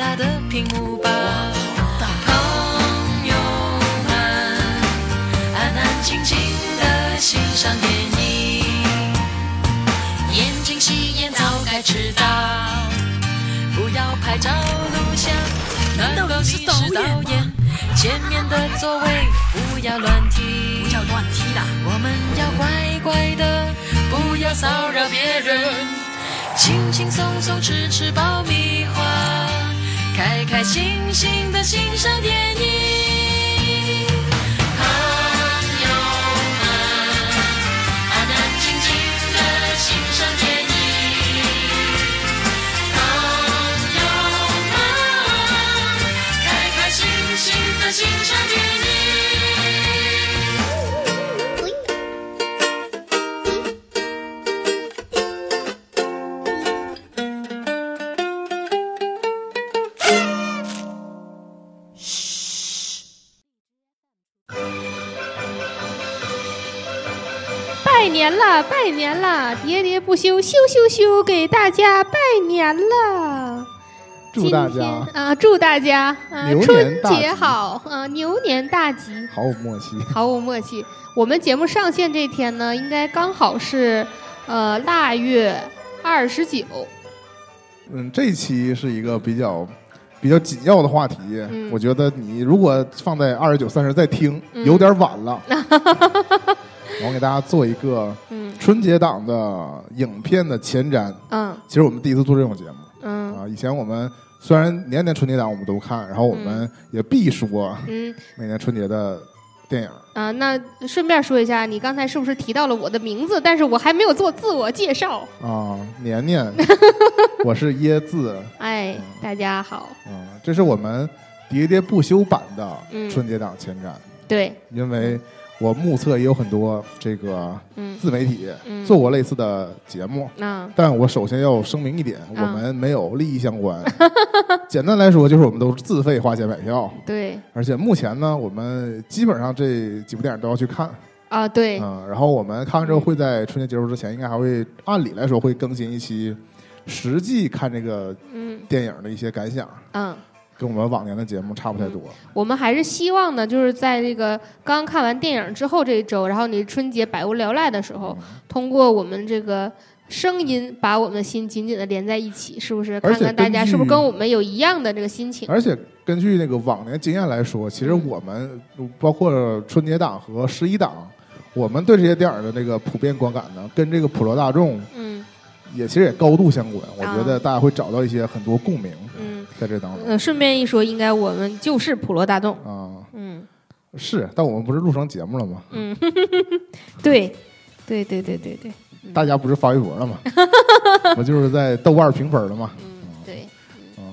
大的屏幕吧。朋友们，安安静静的欣赏电影，眼睛洗眼早该迟到，不要拍照录像。难道你是导演？前面的座位不要乱踢，不要乱踢啦！我们要乖乖的，不要骚扰别人，轻轻松松吃吃爆米花，开开心心的欣赏电影。年了！喋喋不休，休休休，给大家拜年了！祝大家啊、祝大家啊、春节好啊、牛年大吉，毫无默契。毫无默契。我们节目上线这天呢，应该刚好是呃腊月二十九，嗯，这一期是一个比较比较紧要的话题，嗯我觉得你如果放在二十九、三十再听，嗯有点晚了。我给大家做一个嗯。春节档的影片的前瞻。嗯。其实我们第一次做这种节目。嗯。啊，以前我们虽然年年春节档我们都看，然后我们也必说嗯。每年春节的电影。啊，那顺便说一下，你刚才是不是提到了我的名字？但是我还没有做自我介绍。啊，年年，我是椰子，哎，大家好，嗯，这是我们喋喋不休版的嗯。春节档前瞻，对，因为我目测也有很多这个嗯。自媒体嗯，做过类似的节目，那但我首先要声明一点，我啊们没有利益相关。简单来说，就是我们都是自费花钱买票，对。而且目前呢，我们基本上这几部电影都要去看，啊，对，嗯，然后我们看完之后会在春节结束之前，应该还会按理来说会更新一期实际看这个嗯。电影的一些感想，嗯，跟我们往年的节目差不太多。我们还是希望呢，就是在这个刚看完电影之后这一周，然后你春节百无聊赖的时候，通过我们这个。声音把我们的心紧紧的连在一起，是不是？看看大家是不是跟我们有一样的这个心情？而且根据那个往年经验来说，其实嗯我们包括春节档和十一档，我们对这些电影的那个普遍观感呢，跟这个普罗大众嗯也其实也高度相关。我啊觉得大家会找到一些很多共鸣嗯在这当中呃，顺便一说，应该我们就是普罗大众。啊。嗯是，但我们不是录成节目了吗？嗯，对，对对对对对，大家不是发微博了吗？我就是在豆瓣评分了嘛。嗯对，嗯，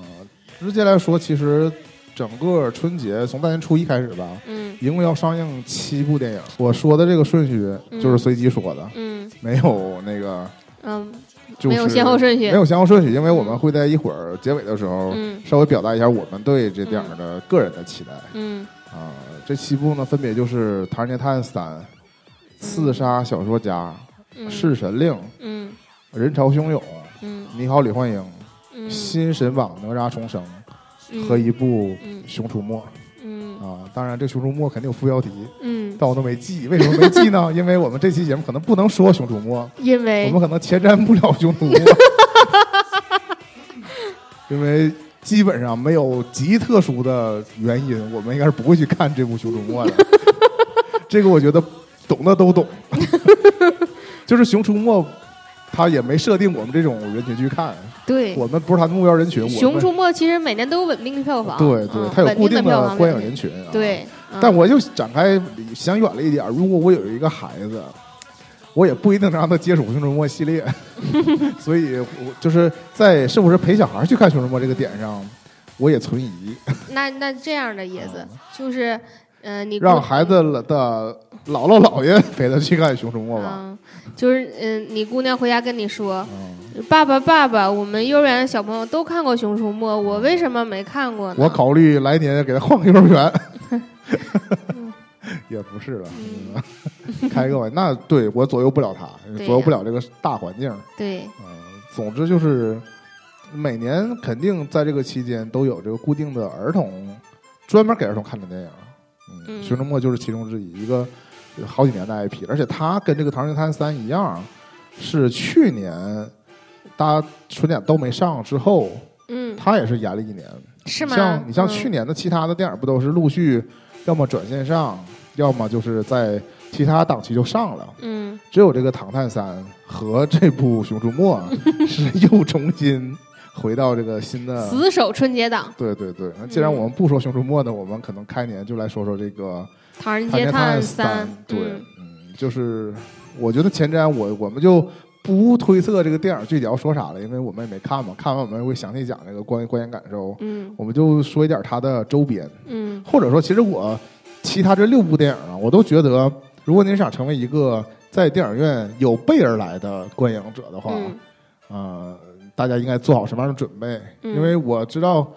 直接来说，其实整个春节从大年初一开始吧，嗯一共要上映七部电影。我说的这个顺序就是随机说的，嗯没有那个嗯就是没有先后顺序没有先后顺序，因为我们会在一会儿结尾的时候嗯。稍微表达一下我们对这电影的个人的期待嗯。啊。这七部呢，分别就是《唐人街探案三》《刺杀小说家》嗯《弑神令》嗯人潮汹涌》嗯。你好，李焕英》嗯新神榜哪吒重生嗯。和一部嗯《熊出没》嗯啊。当然，这《熊出没》肯定有副标题，嗯，但我都没记。为什么没记呢？因为我们这期节目可能不能说《熊出没》，因为我们可能前瞻不了《熊出没》，因为基本上没有极特殊的原因，我们应该是不会去看这部《熊出没》的。这个我觉得懂的都懂，就是《熊出没》，它也没设定我们这种人群去看，对。我们不是它的目标人群。我《熊出没》其实每年都有稳定的票房，对对嗯，它有固定的观影人群啊。对，嗯。但我就展开想远了一点，如果我有一个孩子，我也不一定能让他接触《熊出没》系列，所以我就是在是不是陪小孩去看《熊出没》这个点上，我也存疑，那那这样的叶子就是，嗯，你让孩子的姥姥姥爷 陪他去看《熊出没》吧。嗯，就是嗯，你姑娘回家跟你说，嗯，爸爸爸爸，我们幼儿园的小朋友都看过《熊出没》，我为什么没看过呢？我考虑来年给他换个幼儿园。也不是了，嗯开个玩笑那对我左右不了他，左右不了这个大环境。对，嗯，总之就是每年肯定在这个期间都有这个固定的儿童专门给儿童看的电影，嗯，嗯《熊出没》就是其中之一，一个好几年的 IP，而且它跟这个《唐人街探案三》一样，是去年大家春节都没上之后，嗯，它也是延了一年。是吗？像你像嗯去年的其他的电影，不都是陆续要么转线上，要么就是在其他档期就上了。嗯只有这个《唐探三》和这部《熊出没》是又重新回到这个新的。死守春节档，对对对，那既然我们不说《熊出没》呢，我们可能开年就来说说这个《唐人《街街探案三》》。对，嗯嗯，就是我觉得前瞻我我们就不推测这个电影具体要说啥了，因为我们也没看嘛，看完我们会详细讲这个观观影感受。嗯我们就说一点它的周边，嗯或者说，其实我其他这六部电影啊，我都觉得，如果您想成为一个在电影院有备而来的观影者的话，嗯呃，大家应该做好什么样的准备？嗯因为我知道，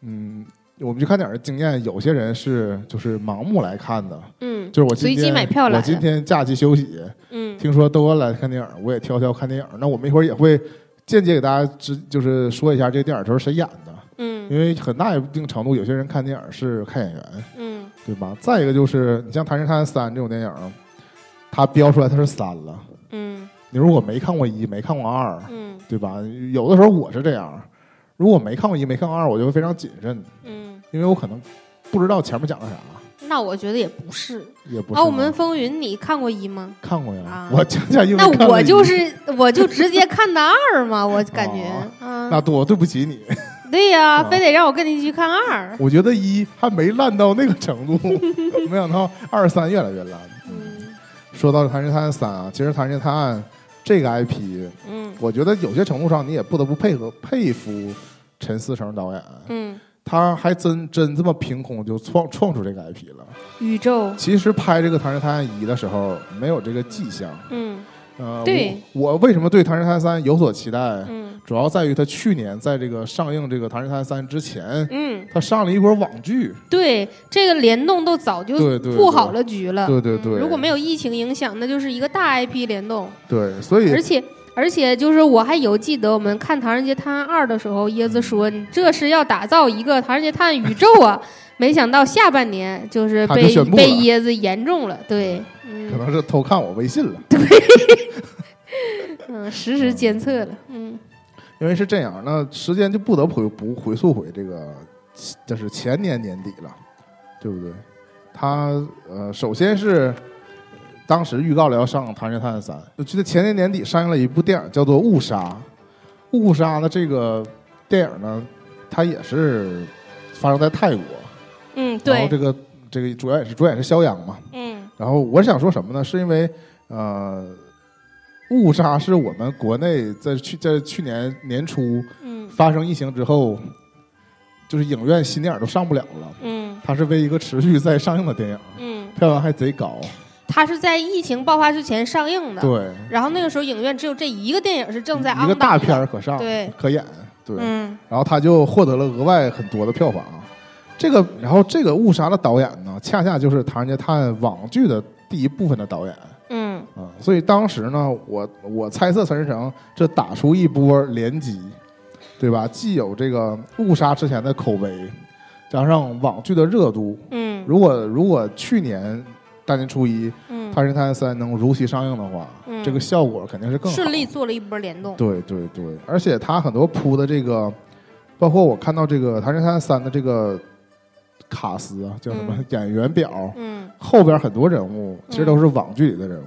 嗯，我们去看电影的经验，有些人是就是盲目来看的，嗯就是我今随机天买票来的我今天假期休息，嗯听说都要来看电影，我也挑挑看电影。那我们一会儿也会间接给大家知，就是说一下这个电影都是谁演的，嗯因嗯为很大一定程度，有些人看电影是看演员。嗯对吧？再一个就是，你像《唐人街探案三》这种电影，它标出来它是三了。嗯你如果没看过一，没看过二，嗯对吧？有的时候我是这样，如果没看过一，没看过二，我就会非常谨慎，嗯，因为我可能不知道前面讲的啥，那我觉得也不是。也不是。澳门风云你看过一吗？看过呀，啊我讲讲英那我就是我就直接看的二嘛，我感觉哦啊，那多对不起你，对呀，啊非得让我跟你去看二。我觉得一还没烂到那个程度，没想到二三越来越烂。嗯说到《唐人街探案三》啊，其实《唐人街探案》这个 IP，嗯。我觉得有些程度上你也不得不配合佩服陈思成导演，嗯，他还真真这么凭空就创创出这个 IP 了。宇宙，其实拍这个《唐人探案一》的时候没有这个迹象，嗯。呃，对。我，我为什么对《唐人探案三》有所期待？嗯主要在于他去年在这个上映这个《唐人街探案三》之前，嗯，他上了一波网剧，对，这个联动都早就布好了局了。对对对。嗯如果没有疫情影响，那就是一个大 IP 联动。对，所以而且而且就是我还有记得我们看《唐人街探案二》的时候，椰子说你这是要打造一个《唐人街探案宇宙》啊，没想到下半年就是被被椰子言中了，对，可嗯能是偷看我微信了。对。嗯，实时监测了，嗯因为是这样，那时间就不得不回不回溯回这个，就是前年年底了，对不对？他呃，首先是当时预告了要上《唐人街探案三》，我记得前年年底上映了一部电影叫做《误杀》，《误杀》的这个电影呢，它也是发生在泰国，嗯，对，然后这个这个主要也是主演是肖央嘛，嗯然后我想说什么呢？是因为呃，误杀是我们国内在去在去年年初嗯发生疫情之后，就是影院新电影都上不了了。嗯它是为一个持续在上映的电影，嗯，票房还贼高。它是在疫情爆发之前上映的，对，然后那个时候影院只有这一个电影是正在一个大片儿可上，对可演。对，嗯然后他就获得了额外很多的票房。这个，然后这个误杀的导演呢，恰恰就是《唐人街探案》网剧的第一部分的导演。嗯啊，所以当时呢，我我猜测陈思成这打出一波连击，对吧？既有这个误杀之前的口碑，加上网剧的热度，嗯如果如果去年大年初一《嗯唐人街探案三》能如期上映的话，嗯这个效果肯定是更好顺利。做了一波联动，对对对，而且他很多铺的这个，包括我看到这个《唐人街探案三》的这个卡斯啊，叫什么、嗯演员表，嗯后边很多人物其实都是网剧里的人物。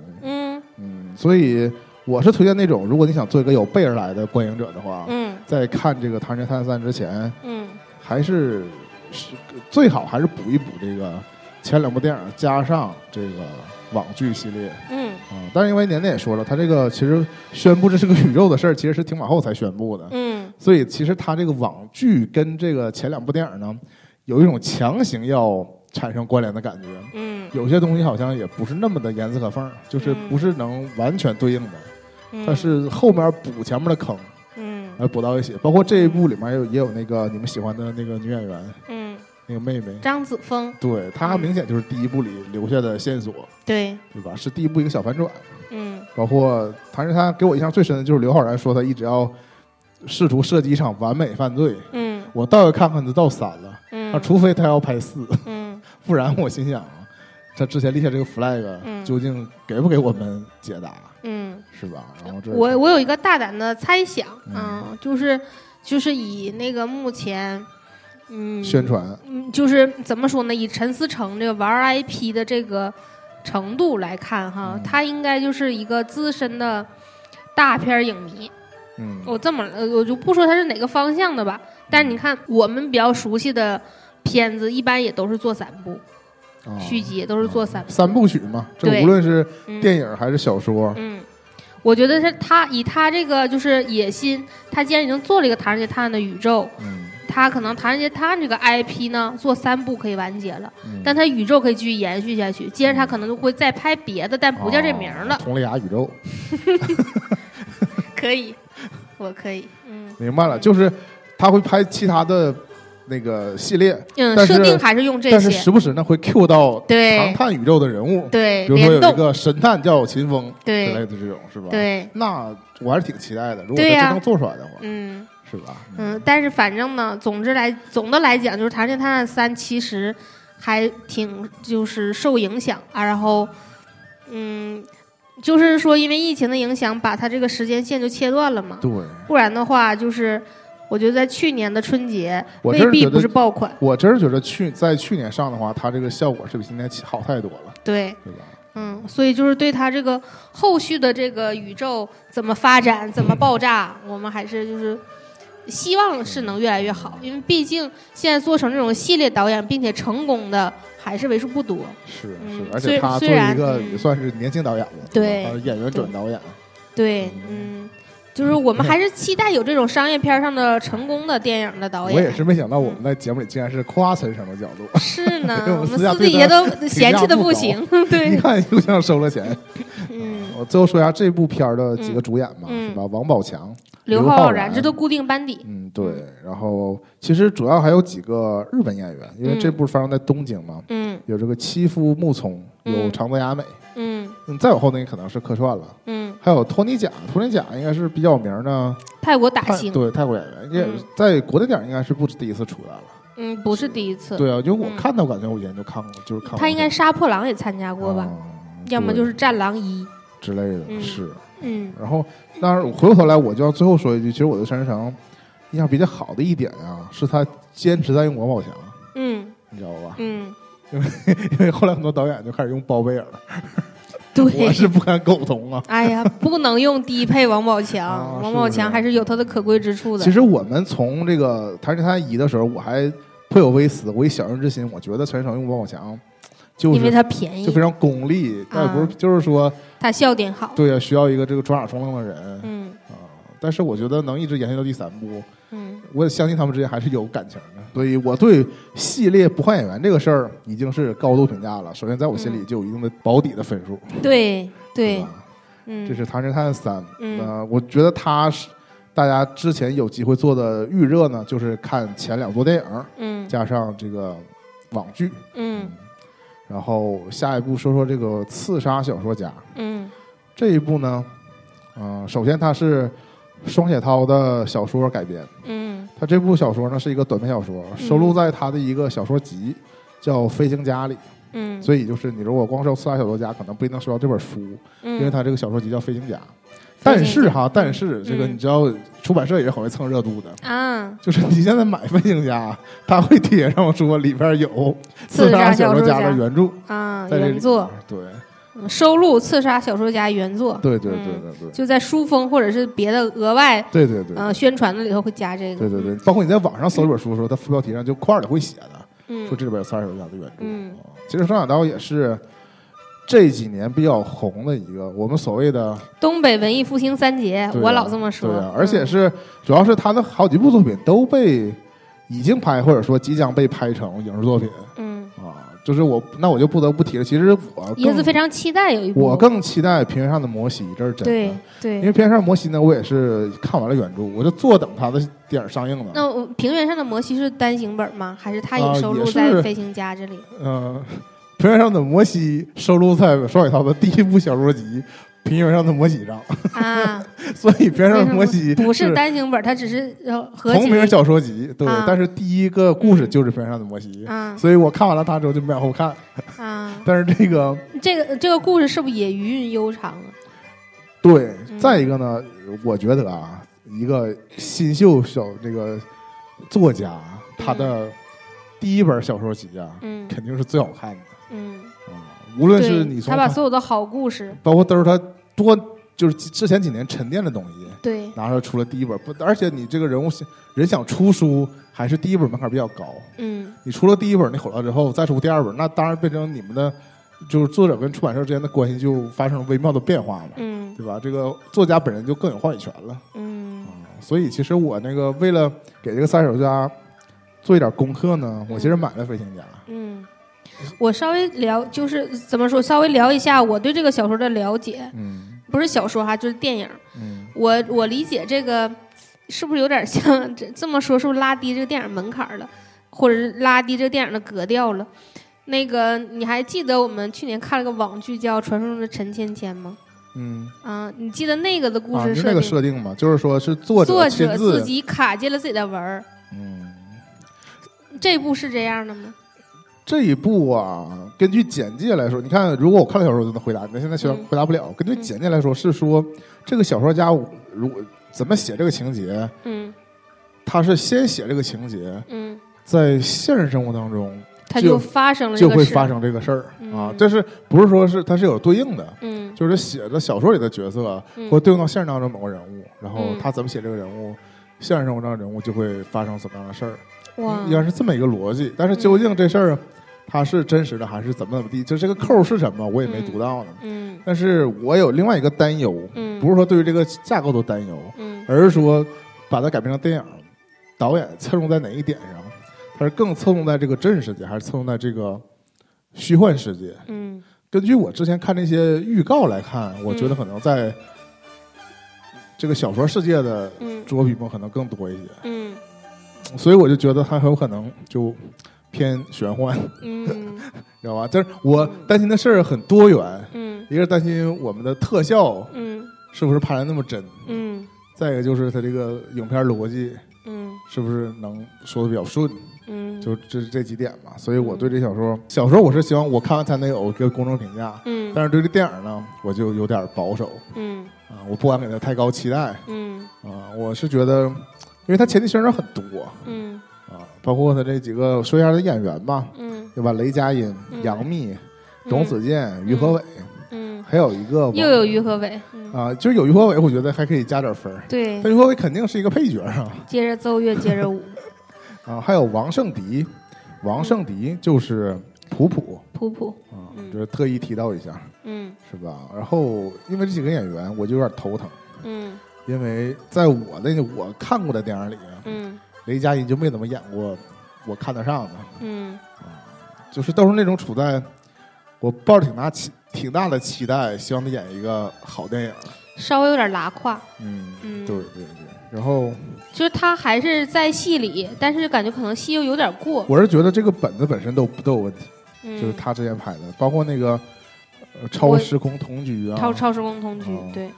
所以我是推荐那种，如果你想做一个有备而来的观影者的话，嗯。在看这个《唐人街探案三》之前，嗯。还是是最好还是补一补这个前两部电影，加上这个网剧系列。嗯。啊、但是因为年年也说了，他这个其实宣布这是个宇宙的事儿，其实是挺往后才宣布的，嗯。所以其实他这个网剧跟这个前两部电影呢，有一种强行要产生关联的感觉。嗯。有些东西好像也不是那么的严丝合缝，就是嗯。不是能完全对应的。嗯，它是后面补前面的坑，嗯。来补到一起。包括这一部里面也有也有那个你们喜欢的那个女演员，嗯。那个妹妹，张子枫。对她明显就是第一部里留下的线索，对。对吧？是第一部一个小反转。嗯。包括唐人他给我印象最深的就是刘昊然说他一直要试图设计一场完美犯罪，嗯。我倒要看看他到三了，啊，嗯除非他要拍四，嗯不然我心想啊，他之前立下这个 flag 嗯。究竟给不给我们解答，嗯，是吧？然后这我我有一个大胆的猜想，嗯。嗯，就是就是以那个目前，嗯，宣传，嗯，就是怎么说呢？以陈思诚这个玩 IP 的这个程度来看，哈，嗯。他应该就是一个资深的大片影迷。嗯，我这么，呃我就不说他是哪个方向的吧，但是你看我们比较熟悉的片子，一般也都是做三部，啊续集也都是做三部。三部曲嘛，这对。无论是嗯。电影还是小说，嗯，我觉得是他以他这个就是野心，他既然已经做了一个《唐人街探案》的宇宙，嗯，他可能《唐人街探案》这个 IP 呢做三部可以完结了，嗯。但他宇宙可以继续延续下去。接着他可能就会再拍别的，但不叫这名儿了。哦佟丽娅宇宙，可以，我可以，嗯。明白了，就是他会拍其他的那个系列，嗯，但是设定还是用这但是，时不时呢会 Q 到唐对探宇宙的人物，对，比如说有一个神探叫秦风对之类的这种，是吧？，对，那我还是挺期待的。如果真能做出来的话，嗯。是吧？嗯，但是反正呢，总之来总的来讲，就是《唐人街探案三》其实还挺就是受影响啊，然后嗯，就是说因为疫情的影响，把它这个时间线就切断了嘛，对，不然的话就是。我觉得在去年的春节未必不是爆款，我真是觉得去在去年上的话，它这个效果是比今年好太多了，对，对吧？嗯，所以就是对它这个后续的这个宇宙怎么发展、怎么爆炸，我们还是就是希望是能越来越好，因为毕竟现在做成这种系列导演，并且成功的还是为数不多。是嗯是，而且他作为一个嗯也算是年轻导演了，对演员转导演，对，嗯，就是我们还是期待有这种商业片上的成功的电影的导演。我也是没想到我们在节目里竟然是夸陈升的角度，是呢 我，们私底下都嫌弃的不行。对一对，看就像收了钱。嗯，我最后说一下这部片的几个主演吧，嗯是吧？王宝强，刘昊然，这都固定班底。嗯，对。然后其实主要还有几个日本演员，因为嗯这部发生在东京嘛，嗯有这个七夫木聪，有嗯长泽雅美，嗯嗯，再往后那可能是客串了，嗯，还有托尼贾，托尼贾应该是比较有名的泰国打泰星，对泰国演员，也嗯在国内电影应该是不止第一次出来了。嗯，不是第一次。对啊，因为我嗯看到感觉我以前就看过，就是看过他应该杀破狼也参加过吧？啊要么就是战狼一。之类的，嗯是。嗯然后，当然回过头来，我就要最后说一句，其实我对陈思诚印象比较好的一点啊，是他坚持在用王宝强，嗯你知道吧？嗯，因为 因为后来很多导演就开始用包贝尔，对。我是不敢苟同啊。哎呀，不能用低配王宝强，啊王宝强还是有他的可贵之处的。其实我们从这个《唐人街探案一》的时候，我还颇有微词，我以小人之心，我觉得陈思诚用王宝强就是因为他便宜就非，常功利，但也不是啊就是说他笑点好。对啊，需要一个这个装傻充愣的人嗯啊。但是我觉得能一直延续到第三部，嗯。我也相信他们之间还是有感情的，所以我对系列不换演员这个事儿已经是高度评价了。首先，在我心里就有一定的保底的分数，对对，嗯，这是《唐人街探案三》。嗯。呃，我觉得它是大家之前有机会做的预热呢，就是看前两部电影，嗯。加上这个网剧。嗯。然后下一步说说这个《刺杀小说家》嗯。这一部呢，嗯、首先它是双雪涛的小说改编。嗯。他这部小说呢是一个短篇小说，收录在他的一个小说集，叫《飞行家》里。嗯，所以就是你如果光收刺杀小说家，可能不一定收到这本书，嗯。因为嗯他这个小说集叫《飞行家》。但是哈，但是这个嗯你知道，出版社也是很会蹭热度的。啊，就是你现在买《飞行家》，他会贴上说里边有《刺杀小说家》的原著，啊，在这里原作。对。嗯收录《刺杀小说家》原作，对对对嗯对对就在书封或者是别的额外对对对呃宣传的里头会加这个。对对对，包括你在网上搜这本书的时候，它副标题上就块儿里会写的，嗯说这里边有《刺杀小说家》的原著。其实双响刀也是这几年比较红的一个，我们所谓的东北文艺复兴三杰，啊我老这么说。对啊，而且嗯是主要是他的好几部作品都被已经拍或者说即将被拍成影视作品嗯，啊。就是我那我就不得不提了，其实我椰子非常期待有一部。我更期待《平原上的摩西》，这是真的。对对因为。《平原上的摩西》呢，我也是看完了原著，我就坐等他的电影上映了。那平原上的摩西是单行本吗？还是它啊也收录在《飞行家》这里？嗯，《平原上的摩西》收录在双雪涛的第一部小说集《平原上的摩西上，啊，所以平原上的摩西不是单行本，它只是呃合同名小说集，对，啊。但是第一个故事就是平原上的摩西，啊。所以我看完了它之后就没往后看。啊，但是这个这个这个故事是不是也余韵悠长啊？对，嗯。再一个呢，我觉得啊，一个新秀小这个作家，他的第一本小说集啊，嗯。肯定是最好看的。嗯，啊。无论是你，从他把所有的好故事，包括都是他多就是之前几年沉淀的东西对，拿出来出了第一本，不，而且你这个人物人想出书，还是第一本门槛比较高。嗯你出了第一本你火了之后，再出第二本，那当然变成你们的就是作者跟出版社之间的关系就发生了微妙的变化嘛，嗯对吧？这个作家本人就更有话语权了。嗯啊，所以其实我那个为了给这个三手家做一点功课呢，我其实买了飞行家。嗯，我稍微聊，就是怎么说，稍微聊一下我对这个小说的了解，嗯不是小说哈，就是电影。嗯我我理解这个是不是有点像这这么说，是不是拉低这个电影门槛了，或者是拉低这个电影的格调了？那个你还记得我们去年看了个网剧叫《传说中的陈芊芊》吗？嗯，啊，你记得那个的故啊，事设定？就那个设定嘛，就是说是作者自自，己卡进了自己的文儿，嗯，这部是这样的吗？这一步啊，根据简介来说，你看，如果我看了小说，我就能回答，那现在小嗯。回答不了。根据简介来说，是说这个小说家如怎么写这个情节，嗯。他是先写这个情节，嗯，在现实生活当中他就发生了就会发生这个事儿啊嗯。这是不是说是它是有对应的？嗯。就是写的小说里的角色，嗯。或对应到现实当中某个人物，然后嗯。他怎么写这个人物，现实生活中的人物就会发生什么样的事儿，哇应该是这么一个逻辑。但是究竟这事儿它是真实的还是怎么怎么地，就这个扣是什么，我也没读到呢。嗯但是我有另外一个担忧，嗯不是说对于这个架构的担忧，嗯而是说把它改编成电影，导演侧重在哪一点上？他是更侧重在这个真实世界，还是侧重在这个虚幻世界？嗯根据我之前看那些预告来看，我觉得可能在这个小说世界的嗯着笔墨可能更多一些，嗯所以我就觉得它很有可能就偏玄幻，嗯 知道吧？但是我担心的事儿很多元，嗯一个是担心我们的特效嗯是不是拍的那么真，嗯再一个就是它这个影片逻辑嗯是不是能说的比较顺，嗯，就这这几点吧。所以我对这小说，小说我是希望我看完才能有一个公众评价，嗯但是对这电影呢，我就有点保守嗯啊，我不敢给它太高期待嗯啊。我是觉得，因为他前期宣传很多嗯啊，包括他这几个说一下它的演员吧，嗯对吧？雷佳音、嗯杨幂、董子健、于和伟，嗯，还有一个又有于和伟，嗯啊，就是有于和伟，我觉得还可以加点分儿。对但，于和伟肯定是一个配角啊接着奏乐，接着舞，啊，还有王圣迪，王圣迪就是普普普普，啊，嗯就是特意提到一下，嗯是吧？然后因为这几个演员，我就有点头疼，嗯因为在我的我看过的电影里，嗯。雷佳音就没怎么演过我看得上的，嗯。啊就是都是那种处在我抱着挺大期挺大的期待，希望他演一个好电影。稍微有点拉胯，嗯，嗯。对对对。然后。就是他还是在戏里，但是感觉可能戏又有点过，我是觉得这个本子本身都都有问题，嗯，就是他之前拍的，包括那个呃超时空同居啊，超超时空同居哦，对，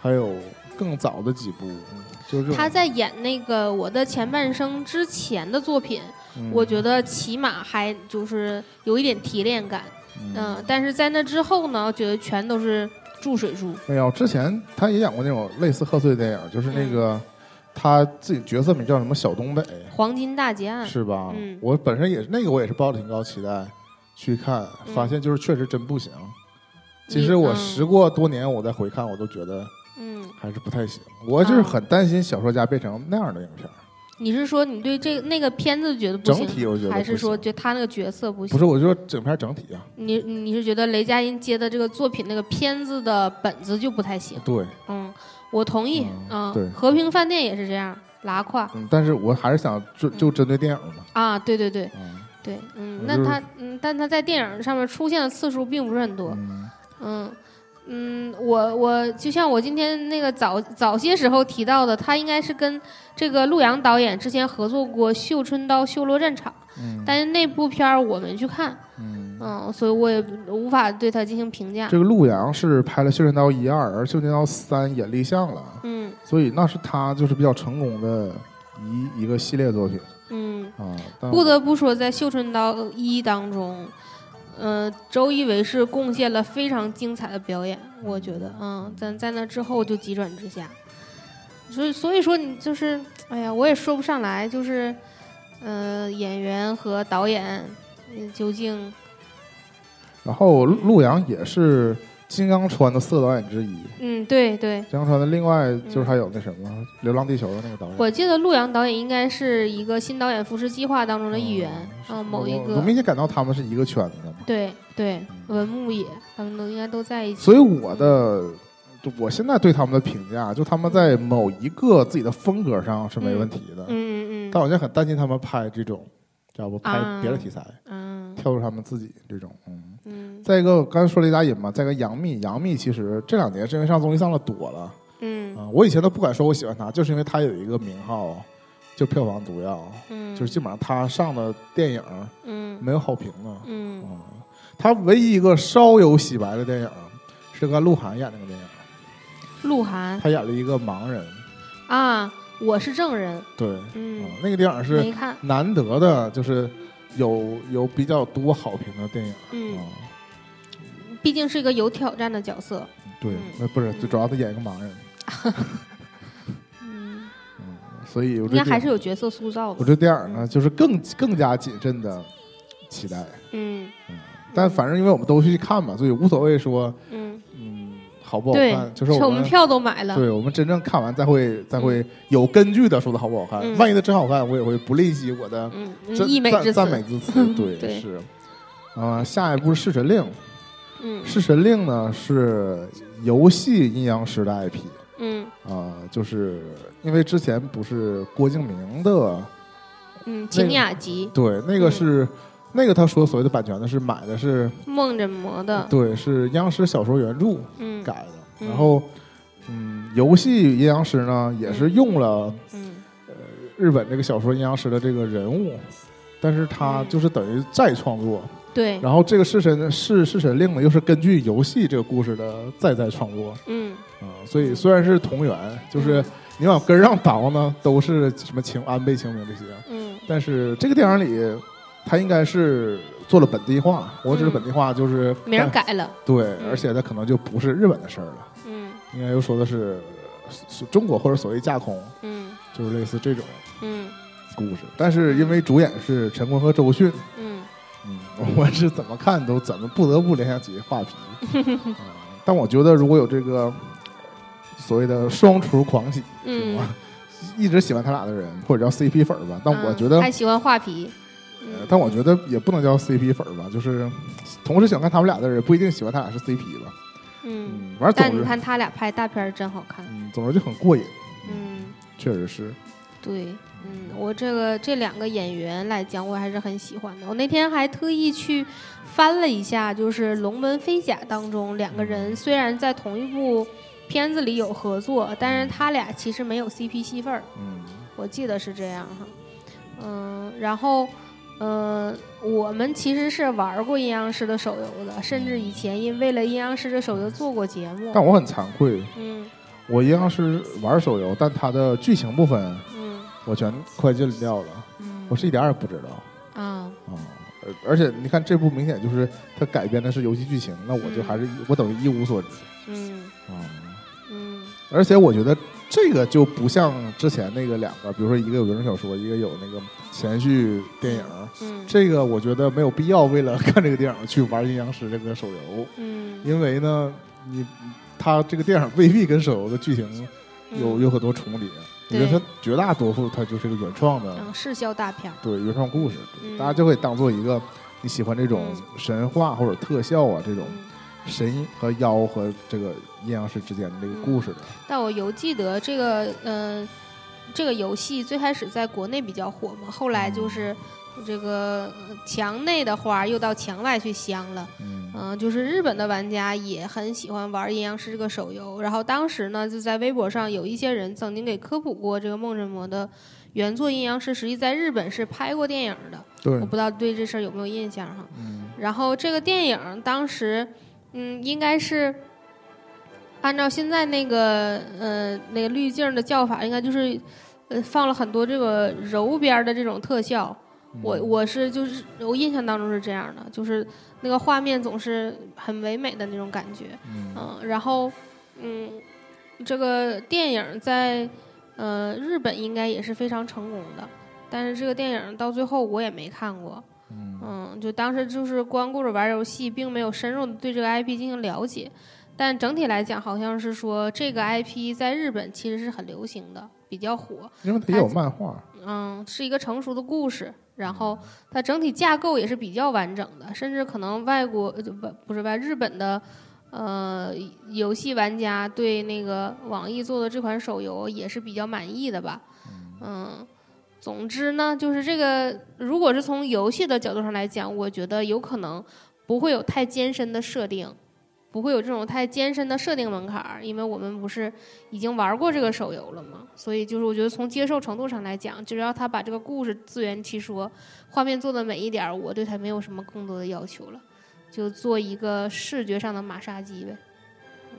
还有更早的几部，嗯就是他在演那个《我的前半生》之前的作品，嗯。我觉得起码还就是有一点提炼感，嗯，但是在那之后呢，我觉得全都是注水书，没有，之前他也演过那种类似贺岁的电影，就是那嗯。个、他自己角色名叫什么小东北，黄金大劫案，是吧？嗯。我本身也是那个，我也是抱着挺高期待去看，嗯。发现就是确实真不行。其实我嗯。时过多年，我再回看，我都觉得嗯，还是不太行。我就是啊很担心小说家变成那样的影片，你是说你对这那个片子觉得不整行，体我觉得还是说就他那个角色不行？不是，我就说整片整体啊，你你是觉得雷佳音接的这个作品那个片子的本子就不太行？对，嗯，我同意。嗯对和平饭店也是这样，拉胯嗯，但是我还是想就就针对电影嘛，啊，对对对嗯对，嗯，那他嗯，但他在电影上面出现的次数并不是很多。嗯嗯嗯，我我就像我今天那个早早些时候提到的，他应该是跟这个陆阳导演之前合作过《绣春刀·修罗战场》，嗯但是那部片儿我没去看。嗯嗯，所以我也无法对他进行评价。这个陆阳是拍了《绣春刀一二》，而《绣春刀三》也立项了，嗯所以那是他就是比较成功的一一个系列作品嗯，啊。不得不说，在《绣春刀一》当中，呃，周一围是贡献了非常精彩的表演，我觉得，嗯，但在那之后就急转直下，所以所以说你就是，哎呀，我也说不上来，就是，呃，演员和导演、呃究竟，然后陆阳也是金刚川的四个导演之一。嗯，对对，金刚川的另外就是还有那什么《流浪地球》的那个导演，我记得陆洋导演应该是一个新导演扶持计划当中的一员，嗯、某一个我我，明显感到他们是一个圈子的嘛。对对，文牧野，他们都应该都在一起。所以我的，就我现在对他们的评价，就他们在某一个自己的风格上是没问题的，嗯嗯嗯，但我现在很担心他们拍这种，知道不？拍啊别的题材，嗯跳出他们自己这种，嗯。嗯。再一个，我刚才说雷佳音嘛，再一个杨幂，杨幂其实这两年是因为上综艺上的多了嗯。啊、我以前都不敢说我喜欢她，就是因为她有一个名号，就票房毒药，嗯，就是基本上她上的电影嗯。没有好评的。嗯。嗯，她唯一一个稍有洗白的电影是跟鹿晗演那个电影，鹿晗。她演了一个盲人，啊，我是证人，对，嗯啊，那个电影是难得的，就是有有比较多好评的电影。嗯。啊，毕竟是一个有挑战的角色，对不是，最主要他演一个盲人，嗯，所以我应该还是有角色塑造的，我这电影呢，就是更更加谨慎的期待。嗯但反正因为我们都去看嘛，所以无所谓说，嗯，嗯，好不好对看，，就是我们票都买了，对我们真正看完再会再会有根据的说它好不好看。嗯万一它真好看，我也会不吝惜我的溢美赞赞，美之词。对，对是。啊、下一步是《弑神令》，嗯《弑神令》呢是游戏阴阳师的 IP 嗯啊、就是因为之前不是郭敬明的嗯，晴雅集对，那个嗯是、那个他说所谓的版权呢，是买的是梦枕魔的，对，是央视小说原著嗯。改的。嗯。然后，嗯，游戏阴阳师呢也是用了嗯。日本这个小说阴阳师的这个人物，但是他嗯。就是等于再创作。对，然后这个弑神弑弑神令呢，又是根据游戏这个故事的再再创作。嗯。啊、所以虽然是同源，就是你往根儿上倒呢，都是什么清安倍晴明这些，嗯。但是这个电影里，它应该是做了本地化。我指的嗯本地化就是名儿改了，对，嗯。而且他可能就不是日本的事儿了，嗯。应该又说的是是中国或者所谓架空，嗯。就是类似这种嗯。故事。但是因为主演是陈坤和周迅，嗯。嗯，我是怎么看都怎么不得不联想起画皮。嗯但我觉得如果有这个所谓的双厨狂喜，嗯。吗？一直喜欢他俩的人，或者叫 CP 粉儿吧，但我嗯觉得还喜欢画皮，但我觉得也不能叫 CP 粉儿吧，就是同时喜欢看他们俩的人，不一定喜欢他俩是 CP 吧。嗯，嗯，反正但你看他俩拍大片儿真好看，嗯，总之就很过瘾，嗯。确实是。对，嗯，我这个这两个演员来讲，我还是很喜欢的。我那天还特意去翻了一下，就是《龙门飞甲》当中两个人虽然在同一部片子里有合作，但是他俩其实没有 CP 戏份儿，嗯我记得是这样哈。嗯，然后。嗯，我们其实是玩过阴阳师的手游的，甚至以前因为了阴阳师的手游做过节目。但我很惭愧，嗯我阴阳师玩手游，但它的剧情部分嗯我全快进掉了，嗯我是一点儿也不知道啊啊。而而且你看这部明显就是它改编的是游戏剧情，那我就嗯还是一我等于一无所知嗯啊。嗯而且我觉得这个就不像之前那个两个，比如说一个有原著小说，一个有那个前续电影。嗯。这个我觉得没有必要为了看这个电影去玩阴阳师这个手游，嗯。因为呢，你它这个电影未必跟手游的剧情有嗯。有很多重叠。我觉得它绝大多数它就是个原创的，嗯，视效大片，对原创故事，嗯。大家就可以当做一个你喜欢这种嗯。神话或者特效啊这种嗯神和妖和这个阴阳师之间的这个故事的。但我犹记得这个，嗯、这个游戏最开始在国内比较火嘛，后来就是这个呃墙内的花又到墙外去香了。嗯嗯、就是日本的玩家也很喜欢玩阴阳师这个手游，然后当时呢，就在微博上有一些人曾经给科普过这个梦神魔的原作阴阳师，实际在日本是拍过电影的。对我，不知道对这事儿有没有印象哈。嗯然后这个电影当时，嗯，应该是按照现在那个呃那个滤镜的叫法，应该就是呃放了很多这个柔边的这种特效。我我是就是我印象当中是这样的，就是那个画面总是很唯美的那种感觉。嗯嗯，然后嗯，这个电影在呃日本应该也是非常成功的，但是这个电影到最后我也没看过。嗯嗯，就当时就是光顾着玩游戏，并没有深入的对这个 IP 进行了解。但整体来讲，好像是说这个 IP 在日本其实是很流行的，比较火。因为它有漫画，嗯，是一个成熟的故事，然后它整体架构也是比较完整的，甚至可能外国呃不不是外日本的呃游戏玩家对那个网易做的这款手游也是比较满意的吧。嗯，总之呢，就是这个如果是从游戏的角度上来讲，我觉得有可能不会有太艰深的设定。不会有这种太艰深的设定门槛儿，因为我们不是已经玩过这个手游了嘛，所以就是我觉得从接受程度上来讲，只要他把这个故事自圆其说，画面做的美一点，我对他没有什么更多的要求了，就做一个视觉上的马杀鸡呗。嗯，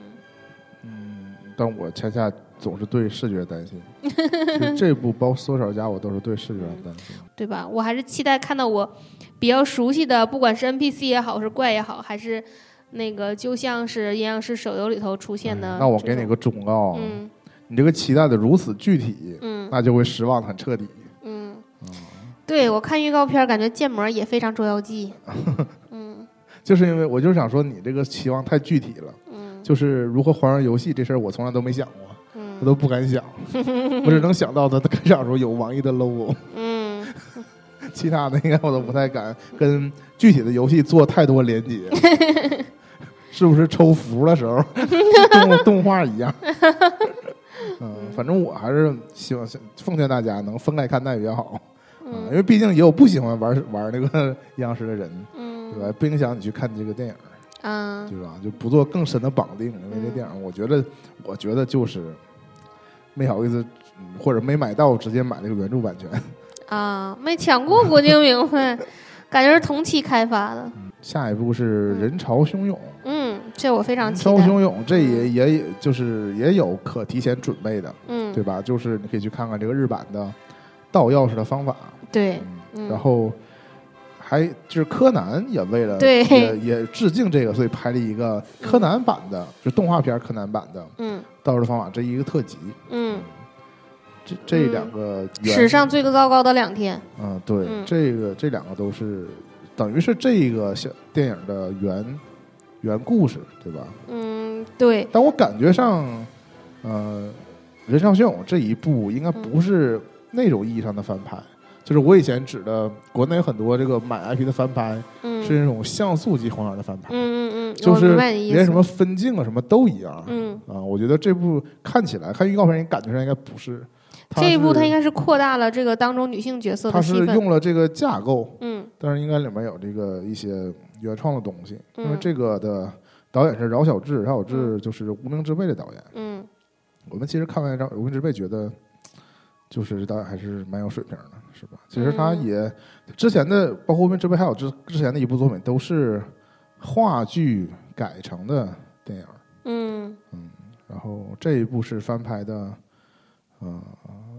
嗯但我恰恰总是对视觉担心。这部包括缩小家，我都是对视觉担心。对吧？我还是期待看到我比较熟悉的，不管是 NPC 也好，是怪也好，还是那个就像是阴阳师手游里头出现的、哎那我给你个，忠告啊，嗯你这个期待的如此具体，嗯那就会失望的很彻底。嗯，对我看预告片，感觉建模也非常捉妖记。嗯就是因为我就是想说，你这个期望太具体了。嗯就是如何还原游戏这事儿，我从来都没想过，我嗯都不敢想，我只能想到它开场的时候有网易的 logo，嗯，其他的应该我都不太敢跟具体的游戏做太多连接。是不是抽符的时候动动画一样？嗯，反正我还是希望奉劝大家能分开看待比较好，啊，因为毕竟也有不喜欢玩玩那个阴阳师的人，嗯对吧？不影响你去看这个电影。啊对吧？就不做更深的绑定，因为这电影，我觉得，我觉得就是没好意思，嗯或者没买到，直接买那个原著版权。啊，没抢过国境明会，感觉是同期开发的。下一步是《人潮汹涌》，嗯，这我非常人期待。潮汹涌，这也也就是也有可提前准备的，嗯，对吧？就是你可以去看看这个日版的盗钥匙的方法，对，然后还就是柯南也为了 对也也致敬这个，所以拍了一个柯南版的，就动画片柯南版的嗯盗钥匙方法这一个特辑。嗯，这这两个原史上最糟糕的两天。嗯，对，嗯这个这两个都是等于是这个小电影的原原故事，对吧？嗯，对，但我感觉上，呃，《人潮汹涌》这一部应该不是那种意义上的翻拍，就是我以前指的国内很多这个买 IP 的翻拍，嗯，是那种像素级还原的翻拍，嗯嗯嗯，就是。连什么分镜啊什么都一样。嗯，啊，我觉得这部看起来看预告片，你感觉上应该不是。这一部它应该是扩大了这个当中女性角色它是。用了这个架构，嗯但是应该里面有这个一些原创的东西，因为嗯这个的导演是饶晓志，饶晓志就是《无名之辈》的导演。嗯我们其实看完《无名之辈》，觉得就是导演还是蛮有水平的，是吧？其实他嗯也之前的，包括《无名之辈》，还有之之前的一部作品，都是话剧改成的电影。嗯然后这一部是翻拍的，呃，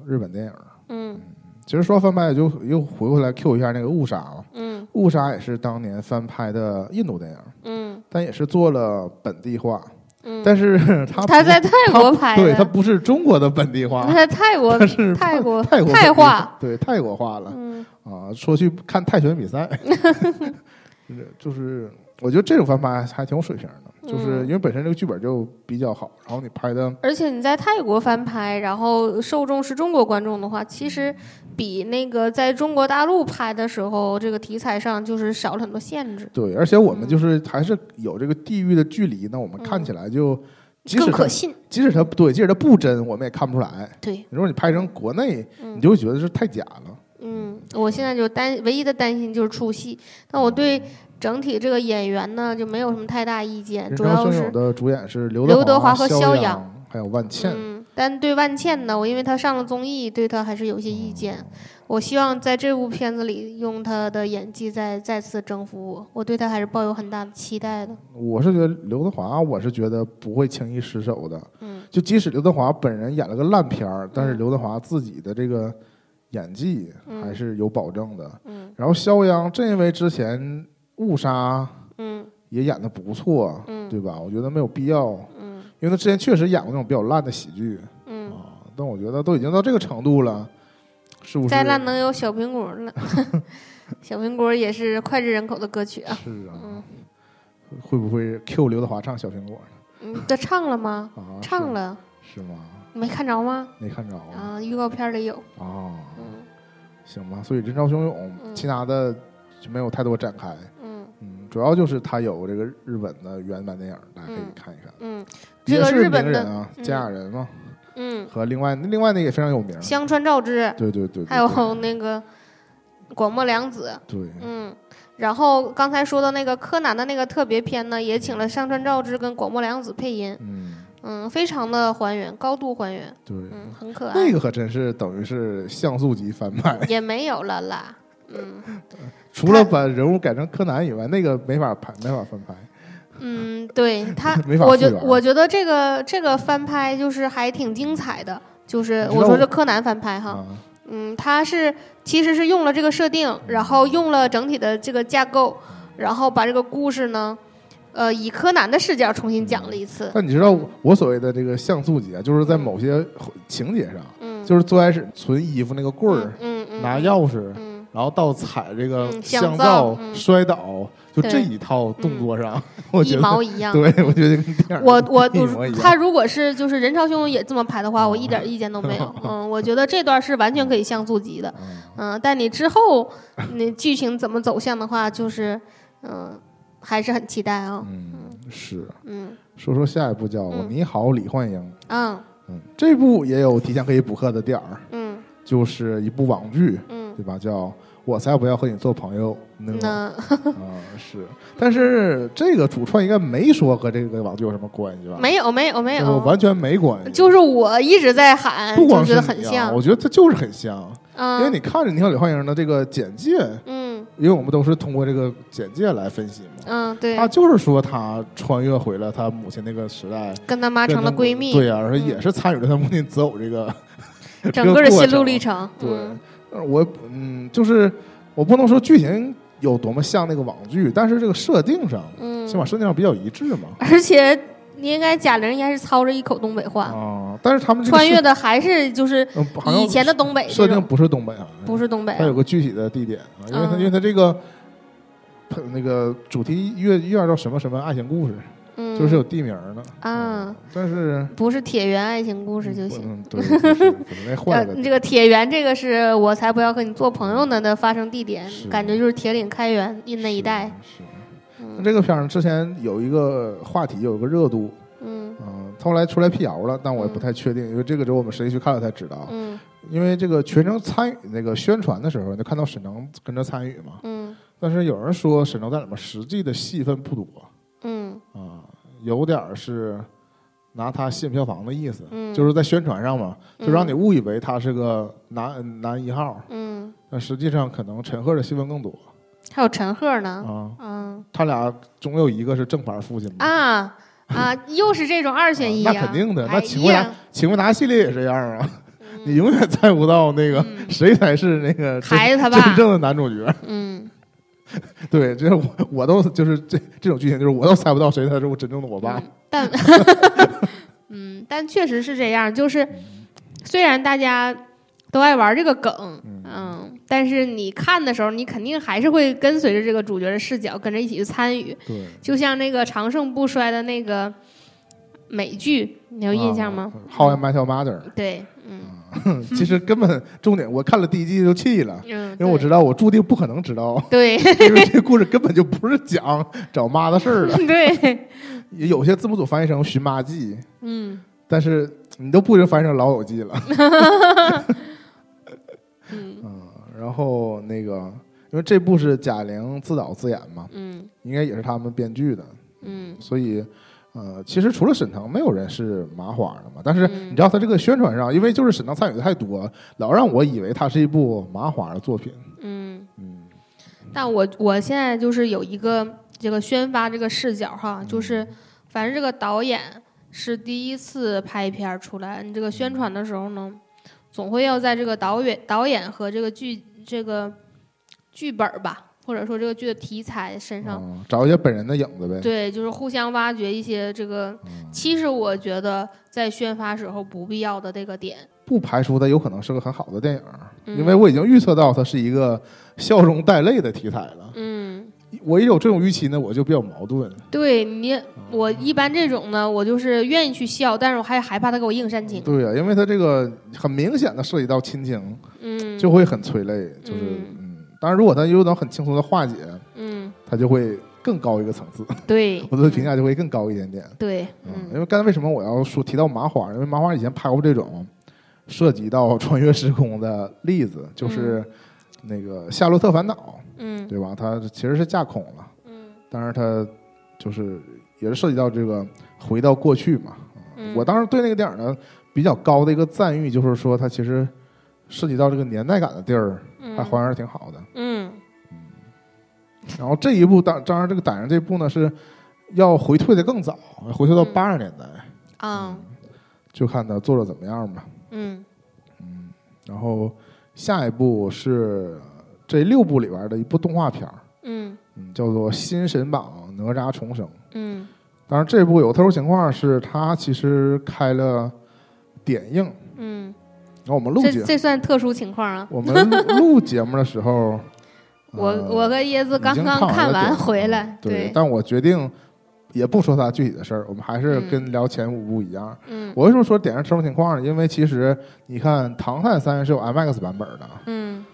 日本电影。嗯其实说翻拍，就又回过来 Q 一下那个《误杀》了，嗯《误杀》也是当年翻拍的印度电影。嗯但也是做了本地化，嗯，但是 他他在泰国拍的，对，他不是中国的本地话他，在泰国 他是泰国泰国泰化，对泰国话了嗯啊。说去看泰拳比赛，就是就是，我觉得这种翻拍还挺有水平的，就是嗯因为本身这个剧本就比较好，然后你拍的而且你在泰国翻拍，然后受众是中国观众的话，其实比那个在中国大陆拍的时候，这个题材上就是少了很多限制，对，而且我们嗯就是还是有这个地域的距离，那我们看起来就即使它更可信。即使它对，即使它不真，我们也看不出来。对，如果你拍成国内，嗯。你就会觉得是太假了。嗯，我现在就担唯一的担心就是出戏，但我对整体这个演员呢就没有什么太大意见，主要是的主演是刘刘德华和肖央还有万茜。嗯但对万茜呢，我因为她上了综艺，对她还是有些意见。我希望在这部片子里用她的演技再再次征服我，我对她还是抱有很大的期待的。我是觉得刘德华，我是觉得不会轻易失手的。嗯就即使刘德华本人演了个烂片儿，但是刘德华自己的这个演技还是有保证的。嗯然后肖央，正因为之前《误杀》嗯也演的不错，嗯对吧？我觉得没有必要，嗯因为他之前确实演过那种比较烂的喜剧嗯，啊。但我觉得都已经到这个程度了，是不是？再烂能有小苹果了。小苹果也是脍炙人口的歌曲啊。是啊，嗯会不会 Q 刘德华唱《小苹果呢》嗯，他唱了吗？啊，唱了，是是吗？没看着吗？没看着啊。啊，预告片里有。啊，嗯行吧。所以人潮汹涌，嗯其他的就没有太多展开。主要就是它有这个日本的原版电影，大家可以嗯看一看。嗯，这个也是日本的名人啊，嗯。姜亚人嘛，嗯，和另外另外那个也非常有名。香川照之，对对对，对还有那个广末凉子。对，嗯，然后刚才说的那个柯南的那个特别篇呢，也请了上川照之跟广末凉子配音，嗯，嗯，非常的还原，高度还原，对，嗯，很可爱。那个可真是等于是像素级翻拍，也没有了啦，嗯 除了把人物改成柯南以外，那个没法拍，没法翻拍。嗯，对他 我觉我觉得这个这个翻拍就是还挺精彩的，就是我我说是柯南翻拍哈，啊，嗯，他是其实是用了这个设定，然后用了整体的这个架构，然后把这个故事呢，呃，以柯南的视角重新讲了一次。但你知道我所谓的这个像素级啊，就是在某些情节上，嗯，就是最开始存衣服那个棍儿，嗯嗯，拿钥匙，嗯然后到踩这个嗯香香皂摔倒，就这一套动作上，我觉一得毛一样。对，我觉得跟电影我我一模一样他如果是就是人潮汹涌也这么拍的话，哦我一点意见都没有。嗯，我觉得这段是完全可以像素级的。嗯嗯，但你之后那剧情怎么走向的话，就是嗯，还是很期待啊。嗯，是。嗯说说下一部叫《嗯你好，李焕英》。嗯嗯，这部也有提前可以补课的点儿，嗯就是一部网剧，嗯，对吧？叫我才不要和你做朋友呢。那啊，是。但是这个主创应该没说和这个网剧有什么关系吧？没有没有没有，呃完全没关系。就是我一直在喊，不光就是觉得很像。我觉得它就是很像，嗯，因为你看着你好，李焕英的这个简介，嗯因为我们都是通过这个简介来分析嘛。嗯对，他就是说他穿越回了他母亲那个时代，跟他妈成了闺蜜，对呀、而且嗯也是参与了他母亲择偶这个整个的心路历程。对我嗯，就是我不能说剧情有多么像那个网剧，但是这个设定上，嗯，起码设定上比较一致嘛。而且你应该贾玲应该是操着一口东北话，啊，但是他们穿越的还是就是以前的东北设定，不是东北啊，不是东北它有个具体的地点啊，因为它嗯因为它这个。它那个主题越越叫什么什么爱情故事，嗯，就是有地名的啊，但是不是铁原爱情故事就行。嗯，对，不是不是那坏呃了，，这个铁原这个是我才不要和你做朋友呢的发生地点，感觉就是铁岭开元那一带。是。是那嗯这个片儿之前有一个话题，有一个热度，嗯嗯，后来出来辟谣了，但我也不太确定，因为这个只有我们实际去看了才知道。嗯因为这个全程参与那个宣传的时候，你就看到沈腾跟着参与嘛，嗯但是有人说沈腾在里面实际的戏份不多嗯啊，有点是拿他吸引票房的意思，嗯，就是在宣传上嘛，嗯就让你误以为他是个男男一号，嗯，但实际上可能陈赫的戏份更多还有陈赫呢。啊。嗯他俩总有一个是正牌父亲嘛。啊啊，又是这种二 选一那肯定的那哎请问呀请问答系列也这样啊？嗯 你永远猜不到那个嗯谁才是那个真孩子他爸真正的男主角。嗯 对，就是我我都就是这这种剧情，就是我都猜不到谁才是我真正的我爸嗯。但 嗯，但确实是这样，就是虽然大家都爱玩这个梗，嗯嗯，但是你看的时候，你肯定还是会跟随着这个主角的视角，跟着一起去参与。对，就像那个长盛不衰的那个美剧，你有印象吗？？How I Met Your Mother，对，嗯 其实根本重点，我看了第一季就气了，嗯，因为我知道我注定不可能知道，对。因为这个故事根本就不是讲找妈的事儿的。对，有些字幕组翻译成《寻妈记》，嗯。但是你都不能翻译成《老友记》了。嗯。嗯，然后那个，因为这部是贾玲自导自演嘛，嗯。应该也是他们编剧的，嗯。所以，呃，其实除了沈腾，没有人是麻花的嘛。但是嗯你知道他这个宣传上，因为就是沈腾参与的太多，老让我以为他是一部麻花的作品。嗯，嗯但我我现在就是有一个这个宣发这个视角哈，就是反正这个导演是第一次拍片儿出来，你这个宣传的时候呢，总会要在这个导演导演和这个剧这个剧本吧，或者说这个剧的题材身上，嗯，找一些本人的影子呗。对，就是互相挖掘一些这个，嗯其实我觉得在宣发时候不必要的这个点，不排除它有可能是个很好的电影，嗯因为我已经预测到它是一个笑中带泪的题材了。嗯。我一有这种预期呢，我就比较矛盾。对你，我一般这种呢，我就是愿意去笑，但是我还害怕他给我硬煽情。对呀、因为他这个很明显的涉及到亲情，嗯，就会很催泪。就是当然如果它又能很轻松的化解，嗯，它就会更高一个层次，对 我的评价就会更高一点点。对，嗯，因嗯为刚才为什么我要说提到麻花？因为麻花以前拍过这种涉及到 穿越时空的例子，就是那个《夏洛特烦恼》，嗯对吧？它其实是架空了，嗯但是它就是也是涉及到这个回到过去嘛。嗯，我当时对那个电影呢比较高的一个赞誉，就是说它其实涉及到这个年代感的地儿，还还原的挺好的。嗯。然后这一部当当然这个胆人这部呢是要回退的更早，回退到嗯。八十年代，啊。就看他做的怎么样吧。嗯。然后下一部是这六部里边的一部动画片儿，嗯。嗯，叫做《新神榜哪吒重生》。嗯。当然，这部有特殊情况是它其实开了点映，嗯，然后我们录节这这算特殊情况啊。我们录录节目的时候，我呃我和椰子刚刚看完回来，对，但我决定也不说它具体的事儿，我们还是嗯跟聊前五部一样。嗯我为什么说点上特殊情况呢？因为其实你看《唐探三》是有 IMAX 版本的，嗯